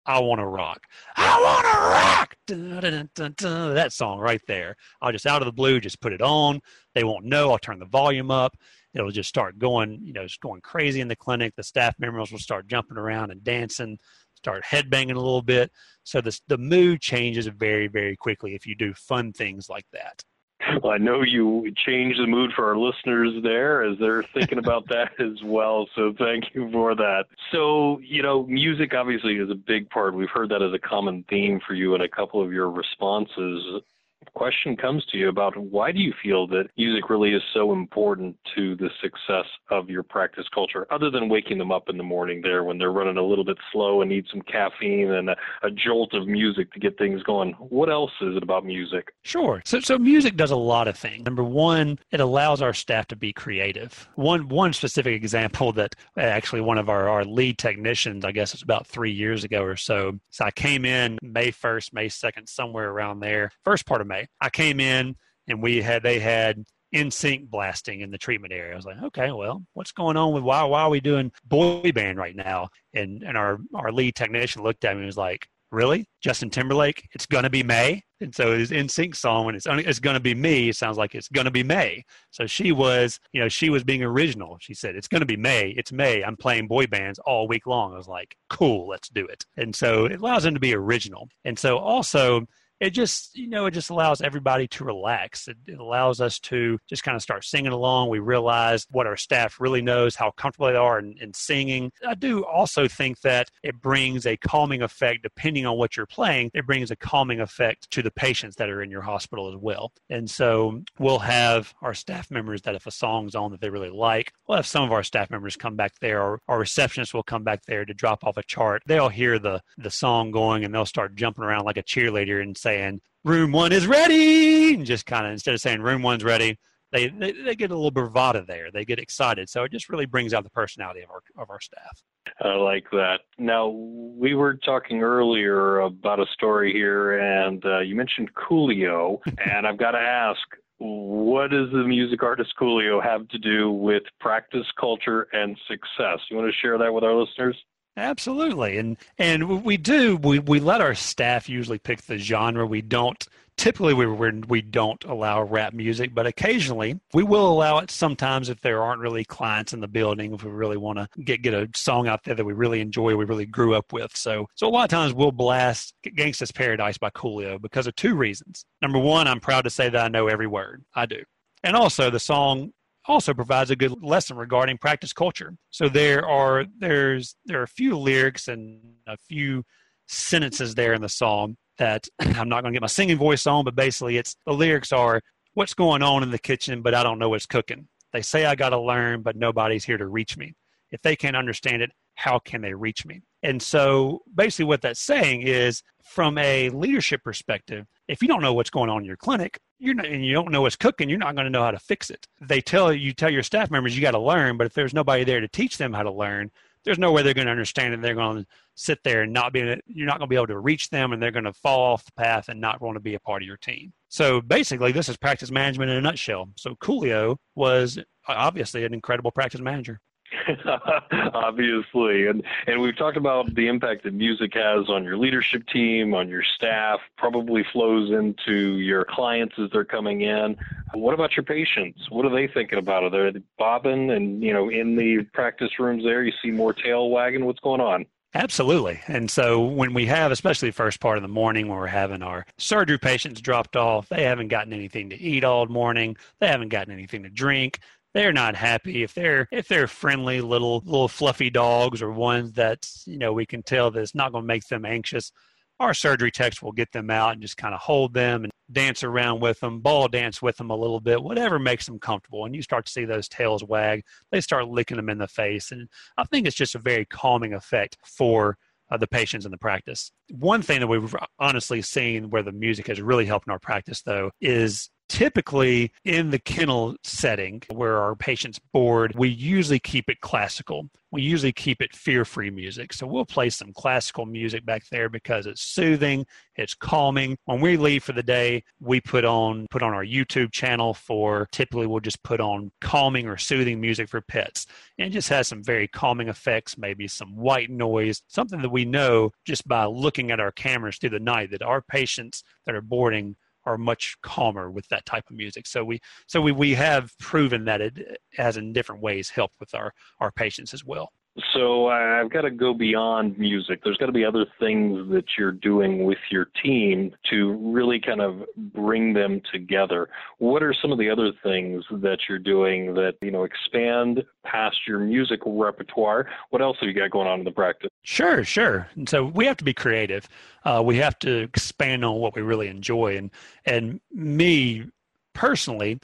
I want to rock. I want to rock. Dun, dun, dun, that song right there. I'll just out of the blue just put it on. They won't know. I'll turn the volume up. It'll just start going, you know, just going crazy in the clinic. The staff members will start jumping around and dancing, start headbanging a little bit. So the the mood changes very, very quickly if you do fun things like that. Well, I know you changed the mood for our listeners there as they're thinking about that as well. So thank you for that. So, you know, music obviously is a big part. We've heard that as a common theme for you in a couple of your responses question comes to you about why do you feel that music really is so important to the success of your practice culture, other than waking them up in the morning there when they're running a little bit slow and need some caffeine and a, a jolt of music to get things going? What else is it about music? Sure. So, so music does a lot of things. Number one, it allows our staff to be creative. One one specific example that uh, actually one of our, our lead technicians, I guess it's about three years ago or so. So I came in May 1st, May 2nd, somewhere around there, first part of I came in and we had they had NSYNC blasting in the treatment area. I was like, okay, well, what's going on with why why are we doing boy band right now? And and our our lead technician looked at me and was like, really, Justin Timberlake? It's gonna be May. And so his NSYNC song when it's only, it's gonna be me. It sounds like it's gonna be May. So she was, you know, she was being original. She said, it's gonna be May. It's May. I'm playing boy bands all week long. I was like, cool, let's do it. And so it allows them to be original. And so also it just you know it just allows everybody to relax. It, it, allows us to just kind of start singing along. We realize what our staff really knows how comfortable they are in, in, singing. I do also think that it brings a calming effect depending on what you're playing it brings a calming effect to the patients that are in your hospital as well. And so we'll have our staff members that if a song's on that they really like we'll have some of our staff members come back there. Or our receptionists will come back there to drop off a chart. They'll hear the the song going and they'll start jumping around like a cheerleader and say saying room one is ready and just kind of instead of saying room one's ready they, they, they get a little bravado there. They get excited. So it just really brings out the personality of our of our staff. I like that. Now we were talking earlier about a story here and uh, you mentioned coolio and i've got to ask what does the music artist coolio have to do with practice culture and success? You want to share that with our listeners Absolutely. And and we do we, we let our staff usually pick the genre. We don't typically we we don't allow rap music, but occasionally we will allow it sometimes if there aren't really clients in the building if we really want to get get a song out there that we really enjoy, we really grew up with. So so a lot of times we'll blast Gangsta's Paradise by Coolio because of two reasons. Number one, I'm proud to say that I know every word. I do. And also the song also provides a good lesson regarding practice culture. So there are there's there are a few lyrics and a few sentences there in the psalm that I'm not going to get my singing voice on, but basically it's the lyrics are what's going on in the kitchen, but I don't know what's cooking. They say I got to learn, but nobody's here to reach me. If they can't understand it, how can they reach me? And so basically, what that's saying is from a leadership perspective, if you don't know what's going on in your clinic, you're not, and you don't know what's cooking, you're not going to know how to fix it. They tell you tell your staff members you got to learn, but if there's nobody there to teach them how to learn, there's no way they're going to understand it. They're going to sit there and not be you're not going to be able to reach them, and they're going to fall off the path and not want to be a part of your team. So basically, this is practice management in a nutshell. So Coolio was obviously an incredible practice manager. Obviously, and and we've talked about the impact that music has on your leadership team, on your staff. Probably flows into your clients as they're coming in. What about your patients? What are they thinking about? Are they bobbing and you know in the practice rooms there? You see more tail wagging. What's going on? Absolutely. And so when we have, especially the first part of the morning when we're having our surgery patients dropped off, they haven't gotten anything to eat all morning. They haven't gotten anything to drink they're not happy. If they're if they're friendly little little fluffy dogs or ones that you know we can tell that it's not going to make them anxious our surgery techs will get them out and just kind of hold them and dance around with them ball dance with them a little bit whatever makes them comfortable. And you start to see those tails wag. They start licking them in the face. And i think it's just a very calming effect for uh, the patients in the practice. One thing that we've honestly seen where the music has really helped in our practice, though, is typically in the kennel setting where our patients board, we usually keep it classical. We usually keep it fear free music. So we'll play some classical music back there because it's soothing, it's calming. When we leave for the day, we put on put on our YouTube channel for typically we'll just put on calming or soothing music for pets. And just has some very calming effects, maybe some white noise, something that we know just by looking at our cameras through the night that our patients that are boarding are much calmer with that type of music. So we so we, we have proven that it has in different ways helped with our our patients as well. So I've got to go beyond music. There's got to be other things that you're doing with your team to really kind of bring them together. What are some of the other things that you're doing that, you know, expand past your music repertoire? What else have you got going on in the practice? Sure, sure. And so we have to be creative. Uh, we have to expand on what we really enjoy. And and me personally,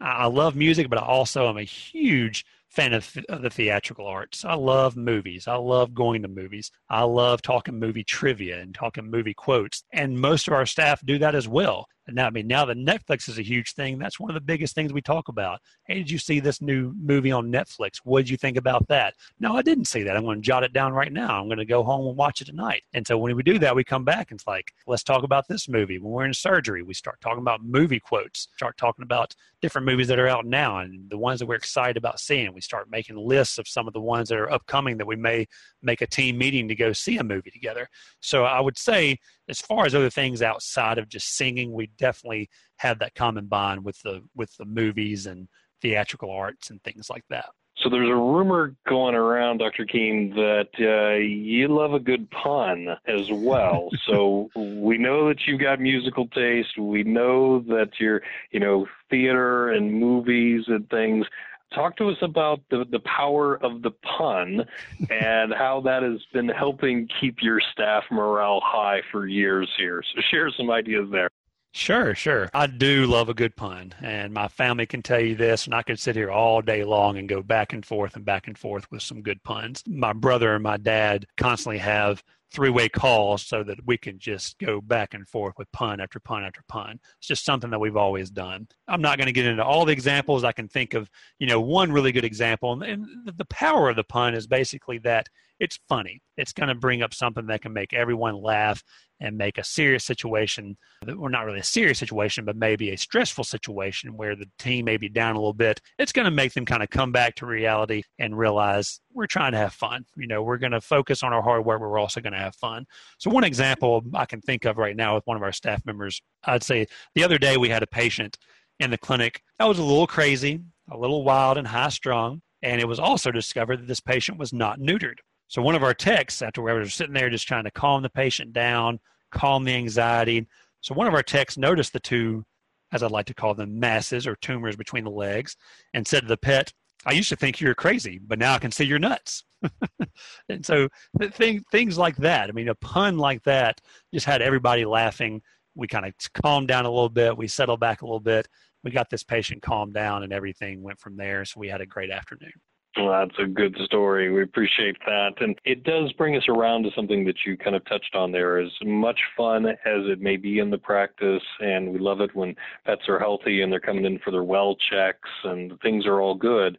I love music, but I also am a huge fan of, of the theatrical arts. I love movies. I love going to movies. I love talking movie trivia and talking movie quotes. And most of our staff do that as well. Now, I mean, now that Netflix is a huge thing, that's one of the biggest things we talk about. Hey, did you see this new movie on Netflix? What did you think about that? No, I didn't see that. I'm going to jot it down right now. I'm going to go home and watch it tonight. And so when we do that, we come back and it's like, let's talk about this movie. When we're in surgery, we start talking about movie quotes, start talking about different movies that are out now and the ones that we're excited about seeing. We start making lists of some of the ones that are upcoming that we may make a team meeting to go see a movie together. So I would say, as far as other things outside of just singing, we definitely have that common bond with the with the movies and theatrical arts and things like that. So there's a rumor going around, Dr. Keene, that uh, you love a good pun as well. so we know that you've got musical taste. We know that you're, you know, theater and movies and things. Talk to us about the, the power of the pun and how that has been helping keep your staff morale high for years here. So share some ideas there. Sure, sure. I do love a good pun, and my family can tell you this, and I could sit here all day long and go back and forth and back and forth with some good puns. My brother and my dad constantly have three way calls so that we can just go back and forth with pun after pun after pun. It's just something that we've always done. I'm not going to get into all the examples. I can think of, you know, one really good example. And the power of the pun is basically that it's funny. It's going to bring up something that can make everyone laugh and make a serious situation, or not really a serious situation, but maybe a stressful situation where the team may be down a little bit. It's going to make them kind of come back to reality and realize we're trying to have fun. You know, we're going to focus on our hard work, but we're also going to have fun. So, one example I can think of right now with one of our staff members, I'd say the other day we had a patient in the clinic that was a little crazy, a little wild and high strung. And it was also discovered that this patient was not neutered. So one of our techs, after we were sitting there just trying to calm the patient down, calm the anxiety. So one of our techs noticed the two, as I'd like to call them, masses or tumors between the legs, and said to the pet, I used to think you were crazy, but now I can see you're nuts. and so thing, things like that. I mean, a pun like that just had everybody laughing. We kind of calmed down a little bit. We settled back a little bit. We got this patient calmed down, and everything went from there. So we had a great afternoon. Well, that's a good story. We appreciate that. And it does bring us around to something that you kind of touched on there. As much fun as it may be in the practice, and we love it when pets are healthy and they're coming in for their well checks and things are all good.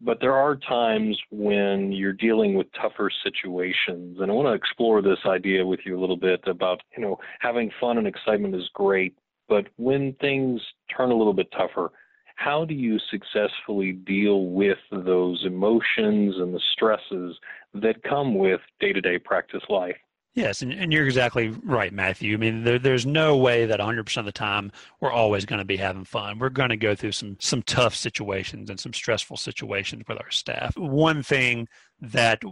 But there are times when you're dealing with tougher situations. And I want to explore this idea with you a little bit about, you know, having fun and excitement is great. But when things turn a little bit tougher, how do you successfully deal with those emotions and the stresses that come with day to day practice life? Yes, and, and you're exactly right, Matthew. I mean, there, there's no way that 100% of the time we're always going to be having fun. We're going to go through some some tough situations and some stressful situations with our staff. One thing that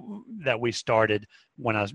that we started when I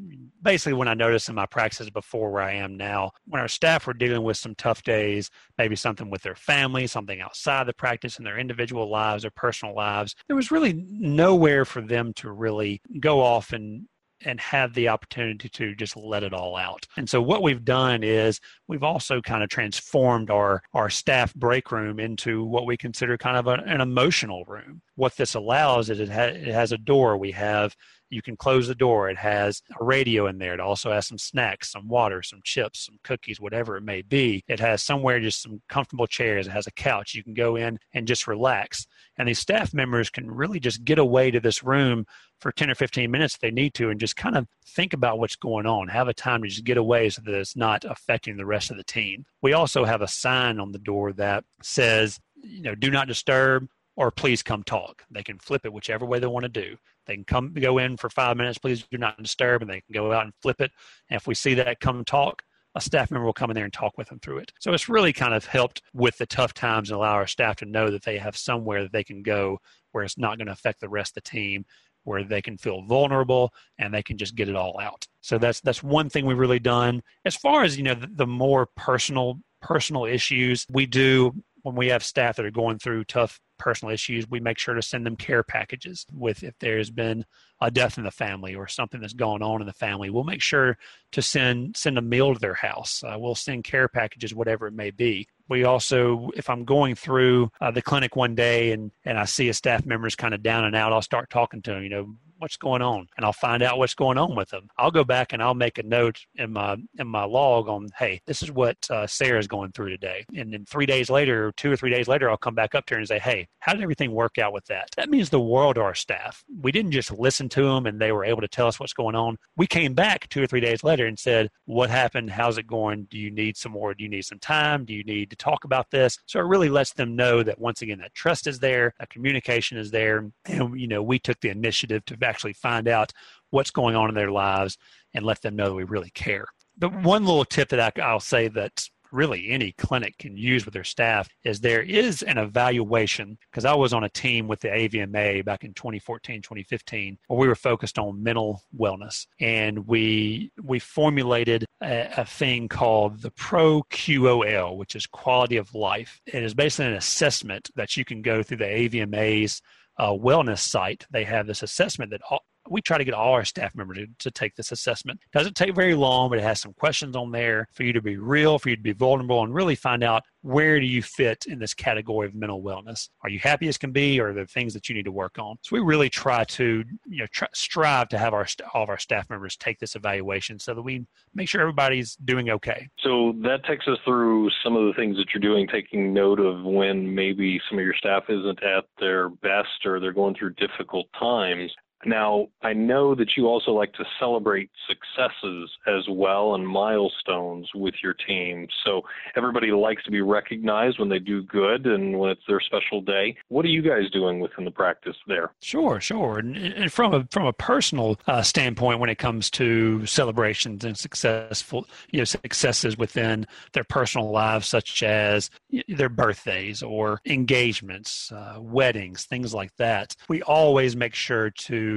basically when I noticed in my practices before where I am now, when our staff were dealing with some tough days, maybe something with their family, something outside the practice in their individual lives or personal lives, there was really nowhere for them to really go off and and have the opportunity to just let it all out. And so what we've done is we've also kind of transformed our our staff break room into what we consider kind of a, an emotional room. What this allows is it, ha- it has a door. We have you can close the door. It has a radio in there. It also has some snacks, some water, some chips, some cookies, whatever it may be. It has somewhere just some comfortable chairs. It has a couch. You can go in and just relax. And these staff members can really just get away to this room for 10 or 15 minutes if they need to and just kind of think about what's going on. Have a time to just get away so that it's not affecting the rest of the team. We also have a sign on the door that says, you know, do not disturb or please come talk. They can flip it whichever way they want to do. They can come go in for five minutes, please do not disturb, and they can go out and flip it. And if we see that come talk, a staff member will come in there and talk with them through it. So it's really kind of helped with the tough times and allow our staff to know that they have somewhere that they can go where it's not going to affect the rest of the team, where they can feel vulnerable and they can just get it all out. So that's that's one thing we've really done. As far as you know, the, the more personal personal issues we do when we have staff that are going through tough personal issues, we make sure to send them care packages with if there's been a death in the family or something that's going on in the family. We'll make sure to send send a meal to their house. Uh, we'll send care packages, whatever it may be. We also, if I'm going through uh, the clinic one day and and I see a staff member's kind of down and out, I'll start talking to them. You know, what's going on and I'll find out what's going on with them. I'll go back and I'll make a note in my in my log on, hey, this is what uh, Sarah's going through today. And then three days later, two or three days later, I'll come back up to her and say, hey, how did everything work out with that? That means the world to our staff. We didn't just listen to them and they were able to tell us what's going on. We came back two or three days later and said, what happened? How's it going? Do you need some more? Do you need some time? Do you need to talk about this? So it really lets them know that once again, that trust is there, that communication is there, and you know we took the initiative to actually find out what's going on in their lives and let them know that we really care. The one little tip that I, will say that really any clinic can use with their staff is there is an evaluation because I was on a team with the AVMA back in 2014 2015 where we were focused on mental wellness and we we formulated a, a thing called the Pro QOL which is quality of life it is basically an assessment that you can go through the AVMA's uh, wellness site, they have this assessment that all, we try to get all our staff members to, to take this assessment. Doesn't take very long, but it has some questions on there for you to be real, for you to be vulnerable, and really find out where do you fit in this category of mental wellness. Are you happy as can be, or are there things that you need to work on? So we really try to you know try, strive to have our all of our staff members take this evaluation so that we make sure everybody's doing okay. So that takes us through some of the things that you're doing, taking note of when maybe some of your staff isn't at their best or they're going through difficult times. Now, I know that you also like to celebrate successes as well and milestones with your team. So everybody likes to be recognized when they do good and when it's their special day. What are you guys doing within the practice there? Sure, sure. And, and from a from a personal uh, standpoint, when it comes to celebrations and successful you know successes within their personal lives, such as their birthdays or engagements, uh, weddings, things like that, we always make sure to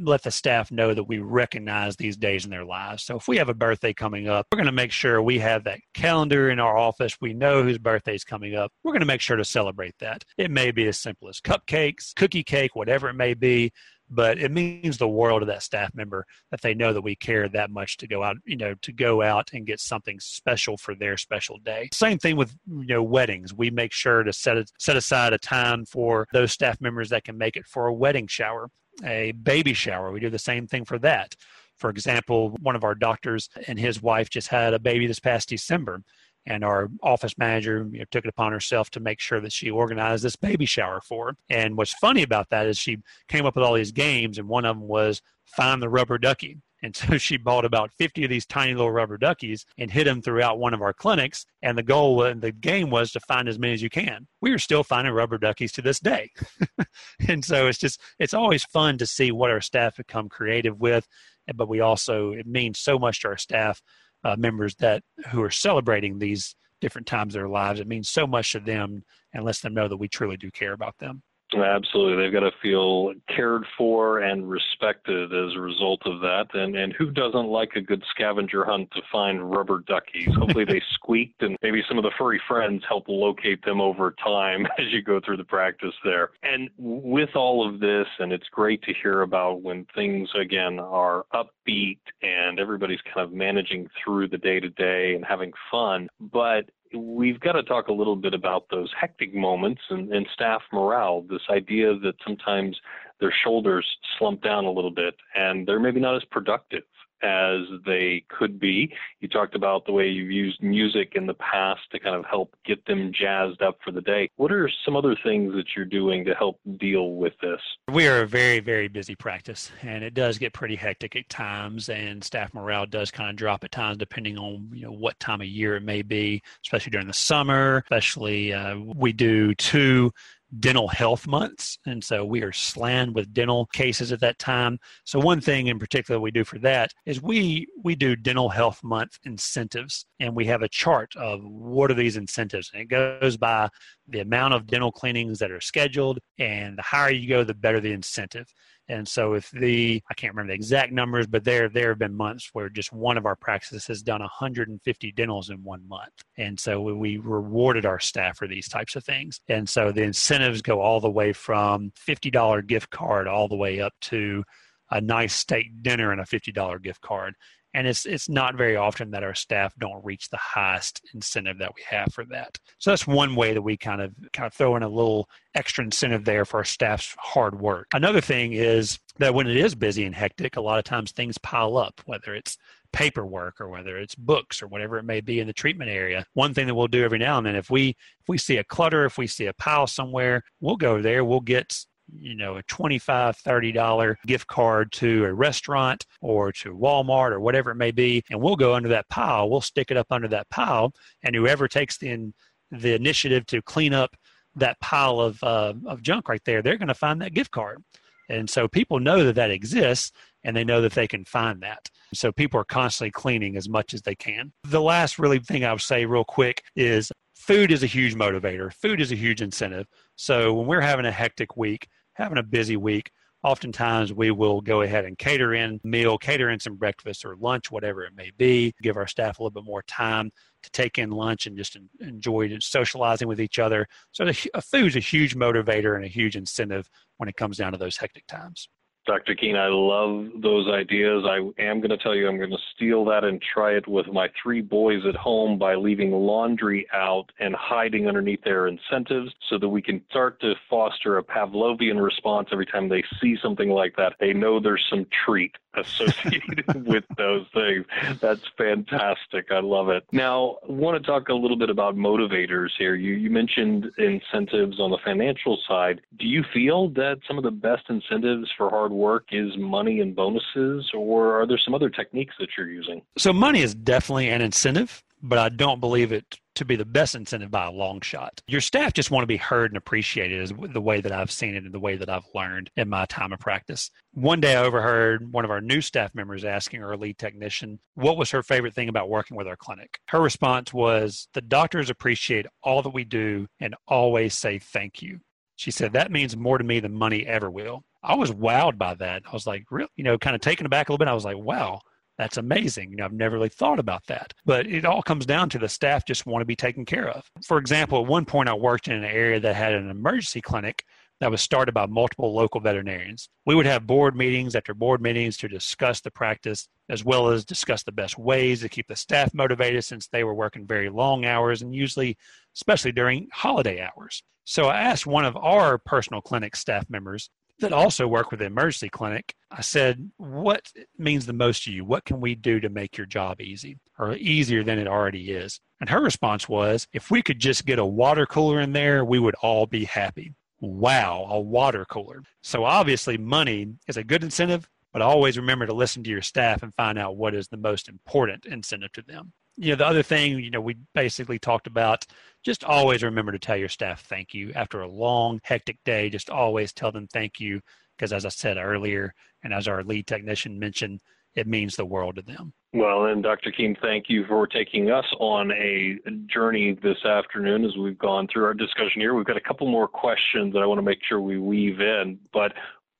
let the staff know that we recognize these days in their lives. So if we have a birthday coming up, we're going to make sure we have that calendar in our office. We know whose birthday is coming up. We're going to make sure to celebrate that. It may be as simple as cupcakes, cookie cake, whatever it may be but it means the world to that staff member that they know that we care that much to go out, you know, to go out and get something special for their special day. Same thing with you know weddings. We make sure to set set aside a time for those staff members that can make it for a wedding shower, a baby shower. We do the same thing for that. For example, one of our doctors and his wife just had a baby this past December and our office manager you know, took it upon herself to make sure that she organized this baby shower for her. And what's funny about that is she came up with all these games, and one of them was find the rubber ducky. And so she bought about 50 of these tiny little rubber duckies and hid them throughout one of our clinics. And the goal and the game was to find as many as you can. We are still finding rubber duckies to this day. and so it's just, it's always fun to see what our staff become creative with. But we also, it means so much to our staff uh, members that who are celebrating these different times of their lives. It means so much to them and lets them know that we truly do care about them. Absolutely. They've got to feel cared for and respected as a result of that. And and who doesn't like a good scavenger hunt to find rubber duckies? Hopefully they squeaked and maybe some of the furry friends help locate them over time as you go through the practice there. And with all of this, and it's great to hear about when things again are upbeat and everybody's kind of managing through the day to day and having fun. But we've got to talk a little bit about those hectic moments and, and staff morale. This idea that sometimes their shoulders slump down a little bit and they're maybe not as productive as they could be. You talked about the way you've used music in the past to kind of help get them jazzed up for the day. What are some other things that you're doing to help deal with this? We are a very, very busy practice, and it does get pretty hectic at times, and staff morale does kind of drop at times depending on you know what time of year it may be, especially during the summer. Especially, uh, we do two dental health months. And so we are slammed with dental cases at that time. So one thing in particular we do for that is we we do dental health month incentives and we have a chart of what are these incentives and it goes by the amount of dental cleanings that are scheduled and the higher you go the better the incentive. And so if the I can't remember the exact numbers, but there there have been months where just one of our practices has done 150 dentals in one month. And so we rewarded our staff for these types of things. And so the incentives go all the way from $50 gift card all the way up to a nice steak dinner and a $50 gift card and it's it's not very often that our staff don't reach the highest incentive that we have for that. So that's one way that we kind of kind of throw in a little extra incentive there for our staff's hard work. Another thing is that when it is busy and hectic, a lot of times things pile up, whether it's paperwork or whether it's books or whatever it may be in the treatment area. One thing that we'll do every now and then if we if we see a clutter, if we see a pile somewhere, we'll go there, we'll get you know a 25 30 dollar gift card to a restaurant or to walmart or whatever it may be and we'll go under that pile we'll stick it up under that pile and whoever takes the, the initiative to clean up that pile of, uh, of junk right there they're going to find that gift card and so people know that that exists and they know that they can find that. So people are constantly cleaning as much as they can. The last really thing I would say real quick is food is a huge motivator. Food is a huge incentive. So when we're having a hectic week, having a busy week, oftentimes we will go ahead and cater in meal, cater in some breakfast or lunch, whatever it may be, give our staff a little bit more time to take in lunch and just enjoy socializing with each other. So the, food is a huge motivator and a huge incentive when it comes down to those hectic times. Dr. Keene, I love those ideas. I am going to tell you I'm going to steal that and try it with my three boys at home by leaving laundry out and hiding underneath their incentives so that we can start to foster a Pavlovian response every time they see something like that. They know there's some treat associated with those things. That's fantastic. I love it. Now, I want to talk a little bit about motivators here. You, you mentioned incentives on the financial side. Do you feel that some of the best incentives for hard work is money and bonuses, or are there some other techniques that you're using? So, money is definitely an incentive, but I don't believe it to be the best incentive by a long shot. Your staff just want to be heard and appreciated is the way that I've seen it and the way that I've learned in my time of practice. One day I overheard one of our new staff members asking our lead technician what was her favorite thing about working with our clinic. Her response was the doctors appreciate all that we do and always say thank you. She said that means more to me than money ever will. I was wowed by that. I was like, really, you know, kind of taken aback a little bit. I was like, wow, that's amazing. You know, I've never really thought about that. But it all comes down to the staff just want to be taken care of. For example, at one point I worked in an area that had an emergency clinic that was started by multiple local veterinarians. We would have board meetings after board meetings to discuss the practice as well as discuss the best ways to keep the staff motivated since they were working very long hours and usually, especially during holiday hours. So I asked one of our personal clinic staff members that also work with the emergency clinic, I said, What means the most to you? What can we do to make your job easy or easier than it already is? And her response was, If we could just get a water cooler in there, we would all be happy. Wow, a water cooler. So obviously, money is a good incentive, but always remember to listen to your staff and find out what is the most important incentive to them you know the other thing you know we basically talked about just always remember to tell your staff thank you. After a long hectic day just always tell them thank you because as i said earlier and as our lead technician mentioned it means the world to them. Well and dr Keene thank you for taking us on a journey this afternoon as we've gone through our discussion here. We've got a couple more questions that i want to make sure we weave in but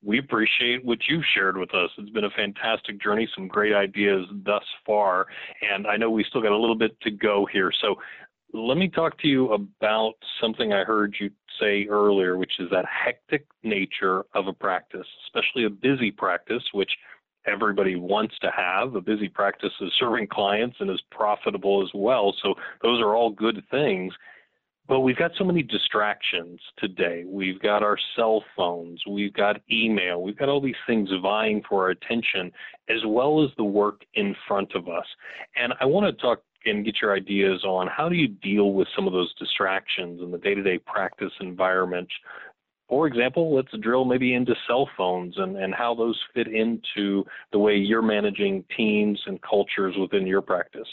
we appreciate what you've shared with us. It's been a fantastic journey, some great ideas thus far, and I know we still got a little bit to go here. So let me talk to you about something I heard you say earlier, which is that hectic nature of a practice, especially a busy practice, which everybody wants to have. A busy practice is serving clients and is profitable as well. So those are all good things. But we've got so many distractions today. We've got our cell phones, we've got email, we've got all these things vying for our attention, as well as the work in front of us. And I want to talk and get your ideas on how do you deal with some of those distractions in the day to day practice environment. For example, let's drill maybe into cell phones and, and how those fit into the way you're managing teams and cultures within your practice.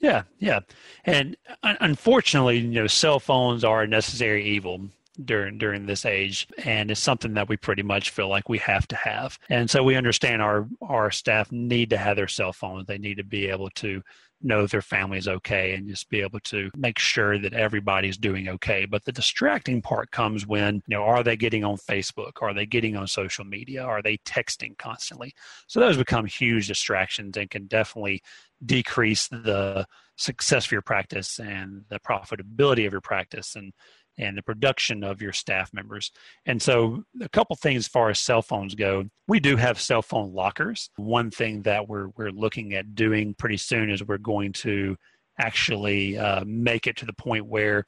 Yeah, yeah, and uh, unfortunately, you know, cell phones are a necessary evil during during this age and it's something that we pretty much feel like we have to have. And so we understand our our staff need to have their cell phones. They need to be able to know if their family is okay and just be able to make sure that everybody's doing okay. But the distracting part comes when you know are they getting on facebook? Are they getting on social media? Are they texting constantly? So those become huge distractions and can definitely decrease the success of your practice and the profitability of your practice and and the production of your staff members. And so, a couple things as far as cell phones go, we do have cell phone lockers. One thing that we're we're looking at doing pretty soon is we're going to actually uh, make it to the point where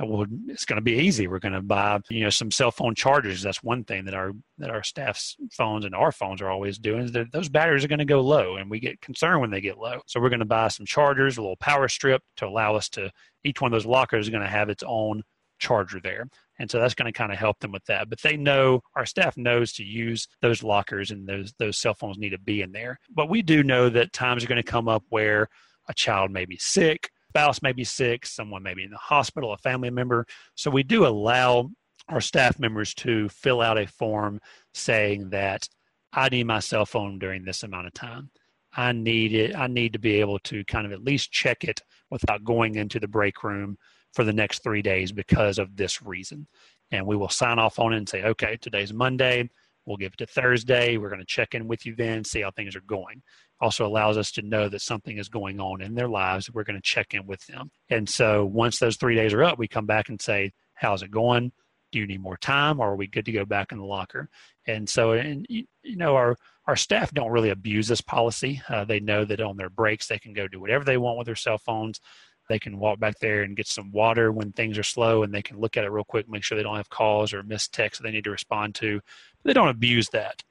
well, it's going to be easy. We're going to buy, you know, some cell phone chargers. That's one thing that our that our staff's phones and our phones are always doing. Is that those batteries are going to go low, and we get concerned when they get low. So we're going to buy some chargers, a little power strip to allow us to. Each one of those lockers is going to have its own charger there. And so that's going to kind of help them with that. But they know our staff knows to use those lockers and those those cell phones need to be in there. But we do know that times are going to come up where a child may be sick spouse may be sick, someone may be in the hospital, a family member. So we do allow our staff members to fill out a form saying that I need my cell phone during this amount of time. I need it. I need to be able to kind of at least check it without going into the break room for the next three days because of this reason. And we will sign off on it and say, okay, today's Monday. We'll give it to Thursday. We're going to check in with you then, see how things are going. Also allows us to know that something is going on in their lives. We're going to check in with them. And so once those three days are up, we come back and say, How's it going? Do you need more time or are we good to go back in the locker? And so, and you, know, our, our staff don't really abuse this policy. Uh, they know that on their breaks, they can go do whatever they want with their cell phones. They can walk back there and get some water when things are slow, and they can look at it real quick, make sure they don't have calls or missed texts they need to respond to. They don't abuse that.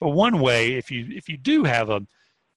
But one way, if you if you do have a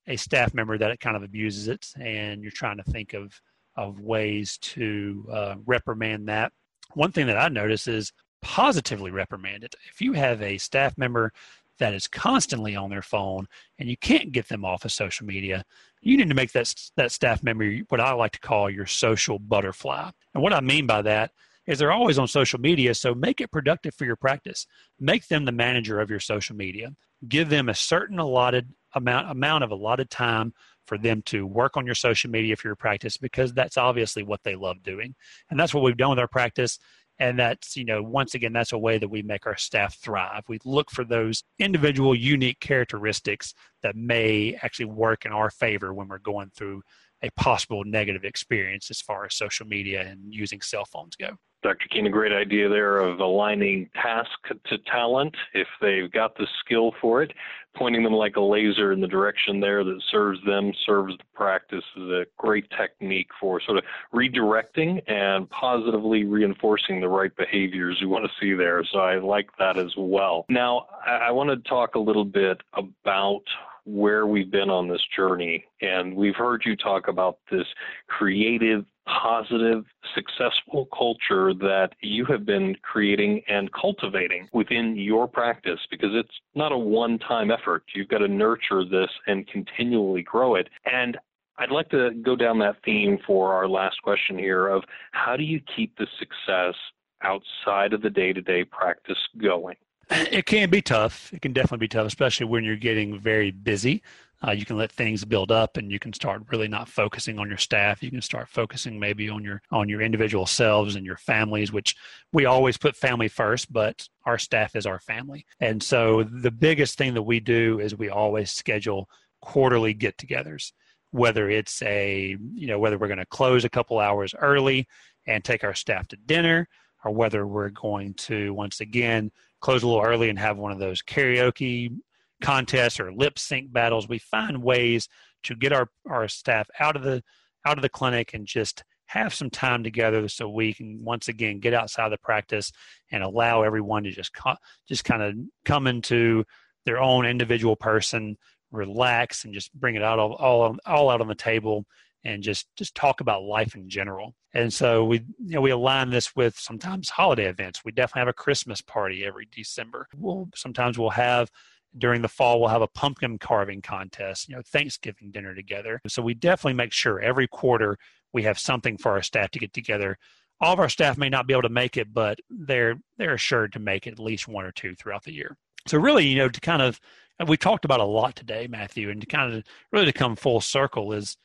a staff member that it kind of abuses it, and you're trying to think of of ways to uh, reprimand that, one thing that I notice is positively reprimand it. If you have a staff member that is constantly on their phone and you can't get them off of social media, you need to make that that staff member what I like to call your social butterfly. And what I mean by that is they're always on social media, so make it productive for your practice. Make them the manager of your social media. Give them a certain allotted amount amount of allotted time for them to work on your social media for your practice because that's obviously what they love doing. And that's what we've done with our practice and that's you know once again that's a way that we make our staff thrive. We look for those individual unique characteristics that may actually work in our favor when we're going through a possible negative experience as far as social media and using cell phones go Dr. Keene, a great idea there of aligning task to talent if they've got the skill for it, pointing them like a laser in the direction there that serves them, serves the practice is a great technique for sort of redirecting and positively reinforcing the right behaviors you want to see there. So I like that as well. Now, I, want to talk a little bit about where we've been on this journey. And we've heard you talk about this creative, positive, successful culture that you have been creating and cultivating within your practice because it's not a one time effort. You've got to nurture this and continually grow it. And I'd like to go down that theme for our last question here of how do you keep the success outside of the day to day practice going? It can be tough. It can definitely be tough, especially when you're getting very busy. Uh, you can let things build up, and you can start really not focusing on your staff. You can start focusing maybe on your on your individual selves and your families, which we always put family first, but our staff is our family. And so the biggest thing that we do is we always schedule quarterly get-togethers. Whether it's a you know whether we're going to close a couple hours early and take our staff to dinner, or whether we're going to once again close a little early and have one of those karaoke contests or lip sync battles. We find ways to get our, our staff out of the out of the clinic and just have some time together so we can once again get outside the practice and allow everyone to just co- just kind of come into their own individual person, relax, and just bring it out all all, all out on the table and just just talk about life in general. And so we you know we align this with sometimes holiday events. We definitely have a Christmas party every December. We'll sometimes we'll have during the fall we'll have a pumpkin carving contest, you know, Thanksgiving dinner together. So we definitely make sure every quarter we have something for our staff to get together. All of our staff may not be able to make it, but they're they're assured to make at least one or two throughout the year. So really, you know, to kind of we talked about a lot today, Matthew, and to kind of really to come full circle is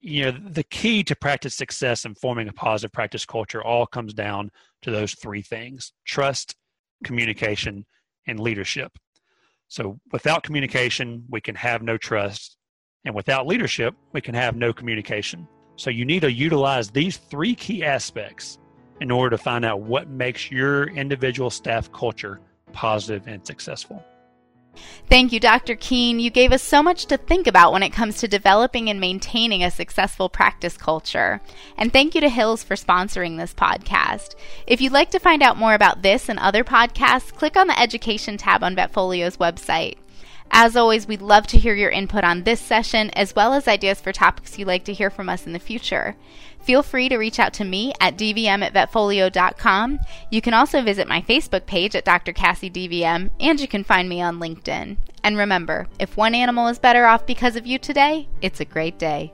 you know the key to practice success and forming a positive practice culture all comes down to those three things trust communication and leadership so without communication we can have no trust. And without leadership we can have no communication. So you need to utilize these three key aspects in order to find out what makes your individual staff culture positive and successful Thank you, Dr. Keene. You gave us so much to think about when it comes to developing and maintaining a successful practice culture. And thank you to Hill's for sponsoring this podcast. If you'd like to find out more about this and other podcasts, click on the Education tab on VetFolio's website. As always, we'd love to hear your input on this session as well as ideas for topics you'd like to hear from us in the future. Feel free to reach out to me at dvm at vetfolio.com. You can also visit my Facebook page at Dr. Cassie DVM, and you can find me on LinkedIn. And remember, if one animal is better off because of you today, it's a great day.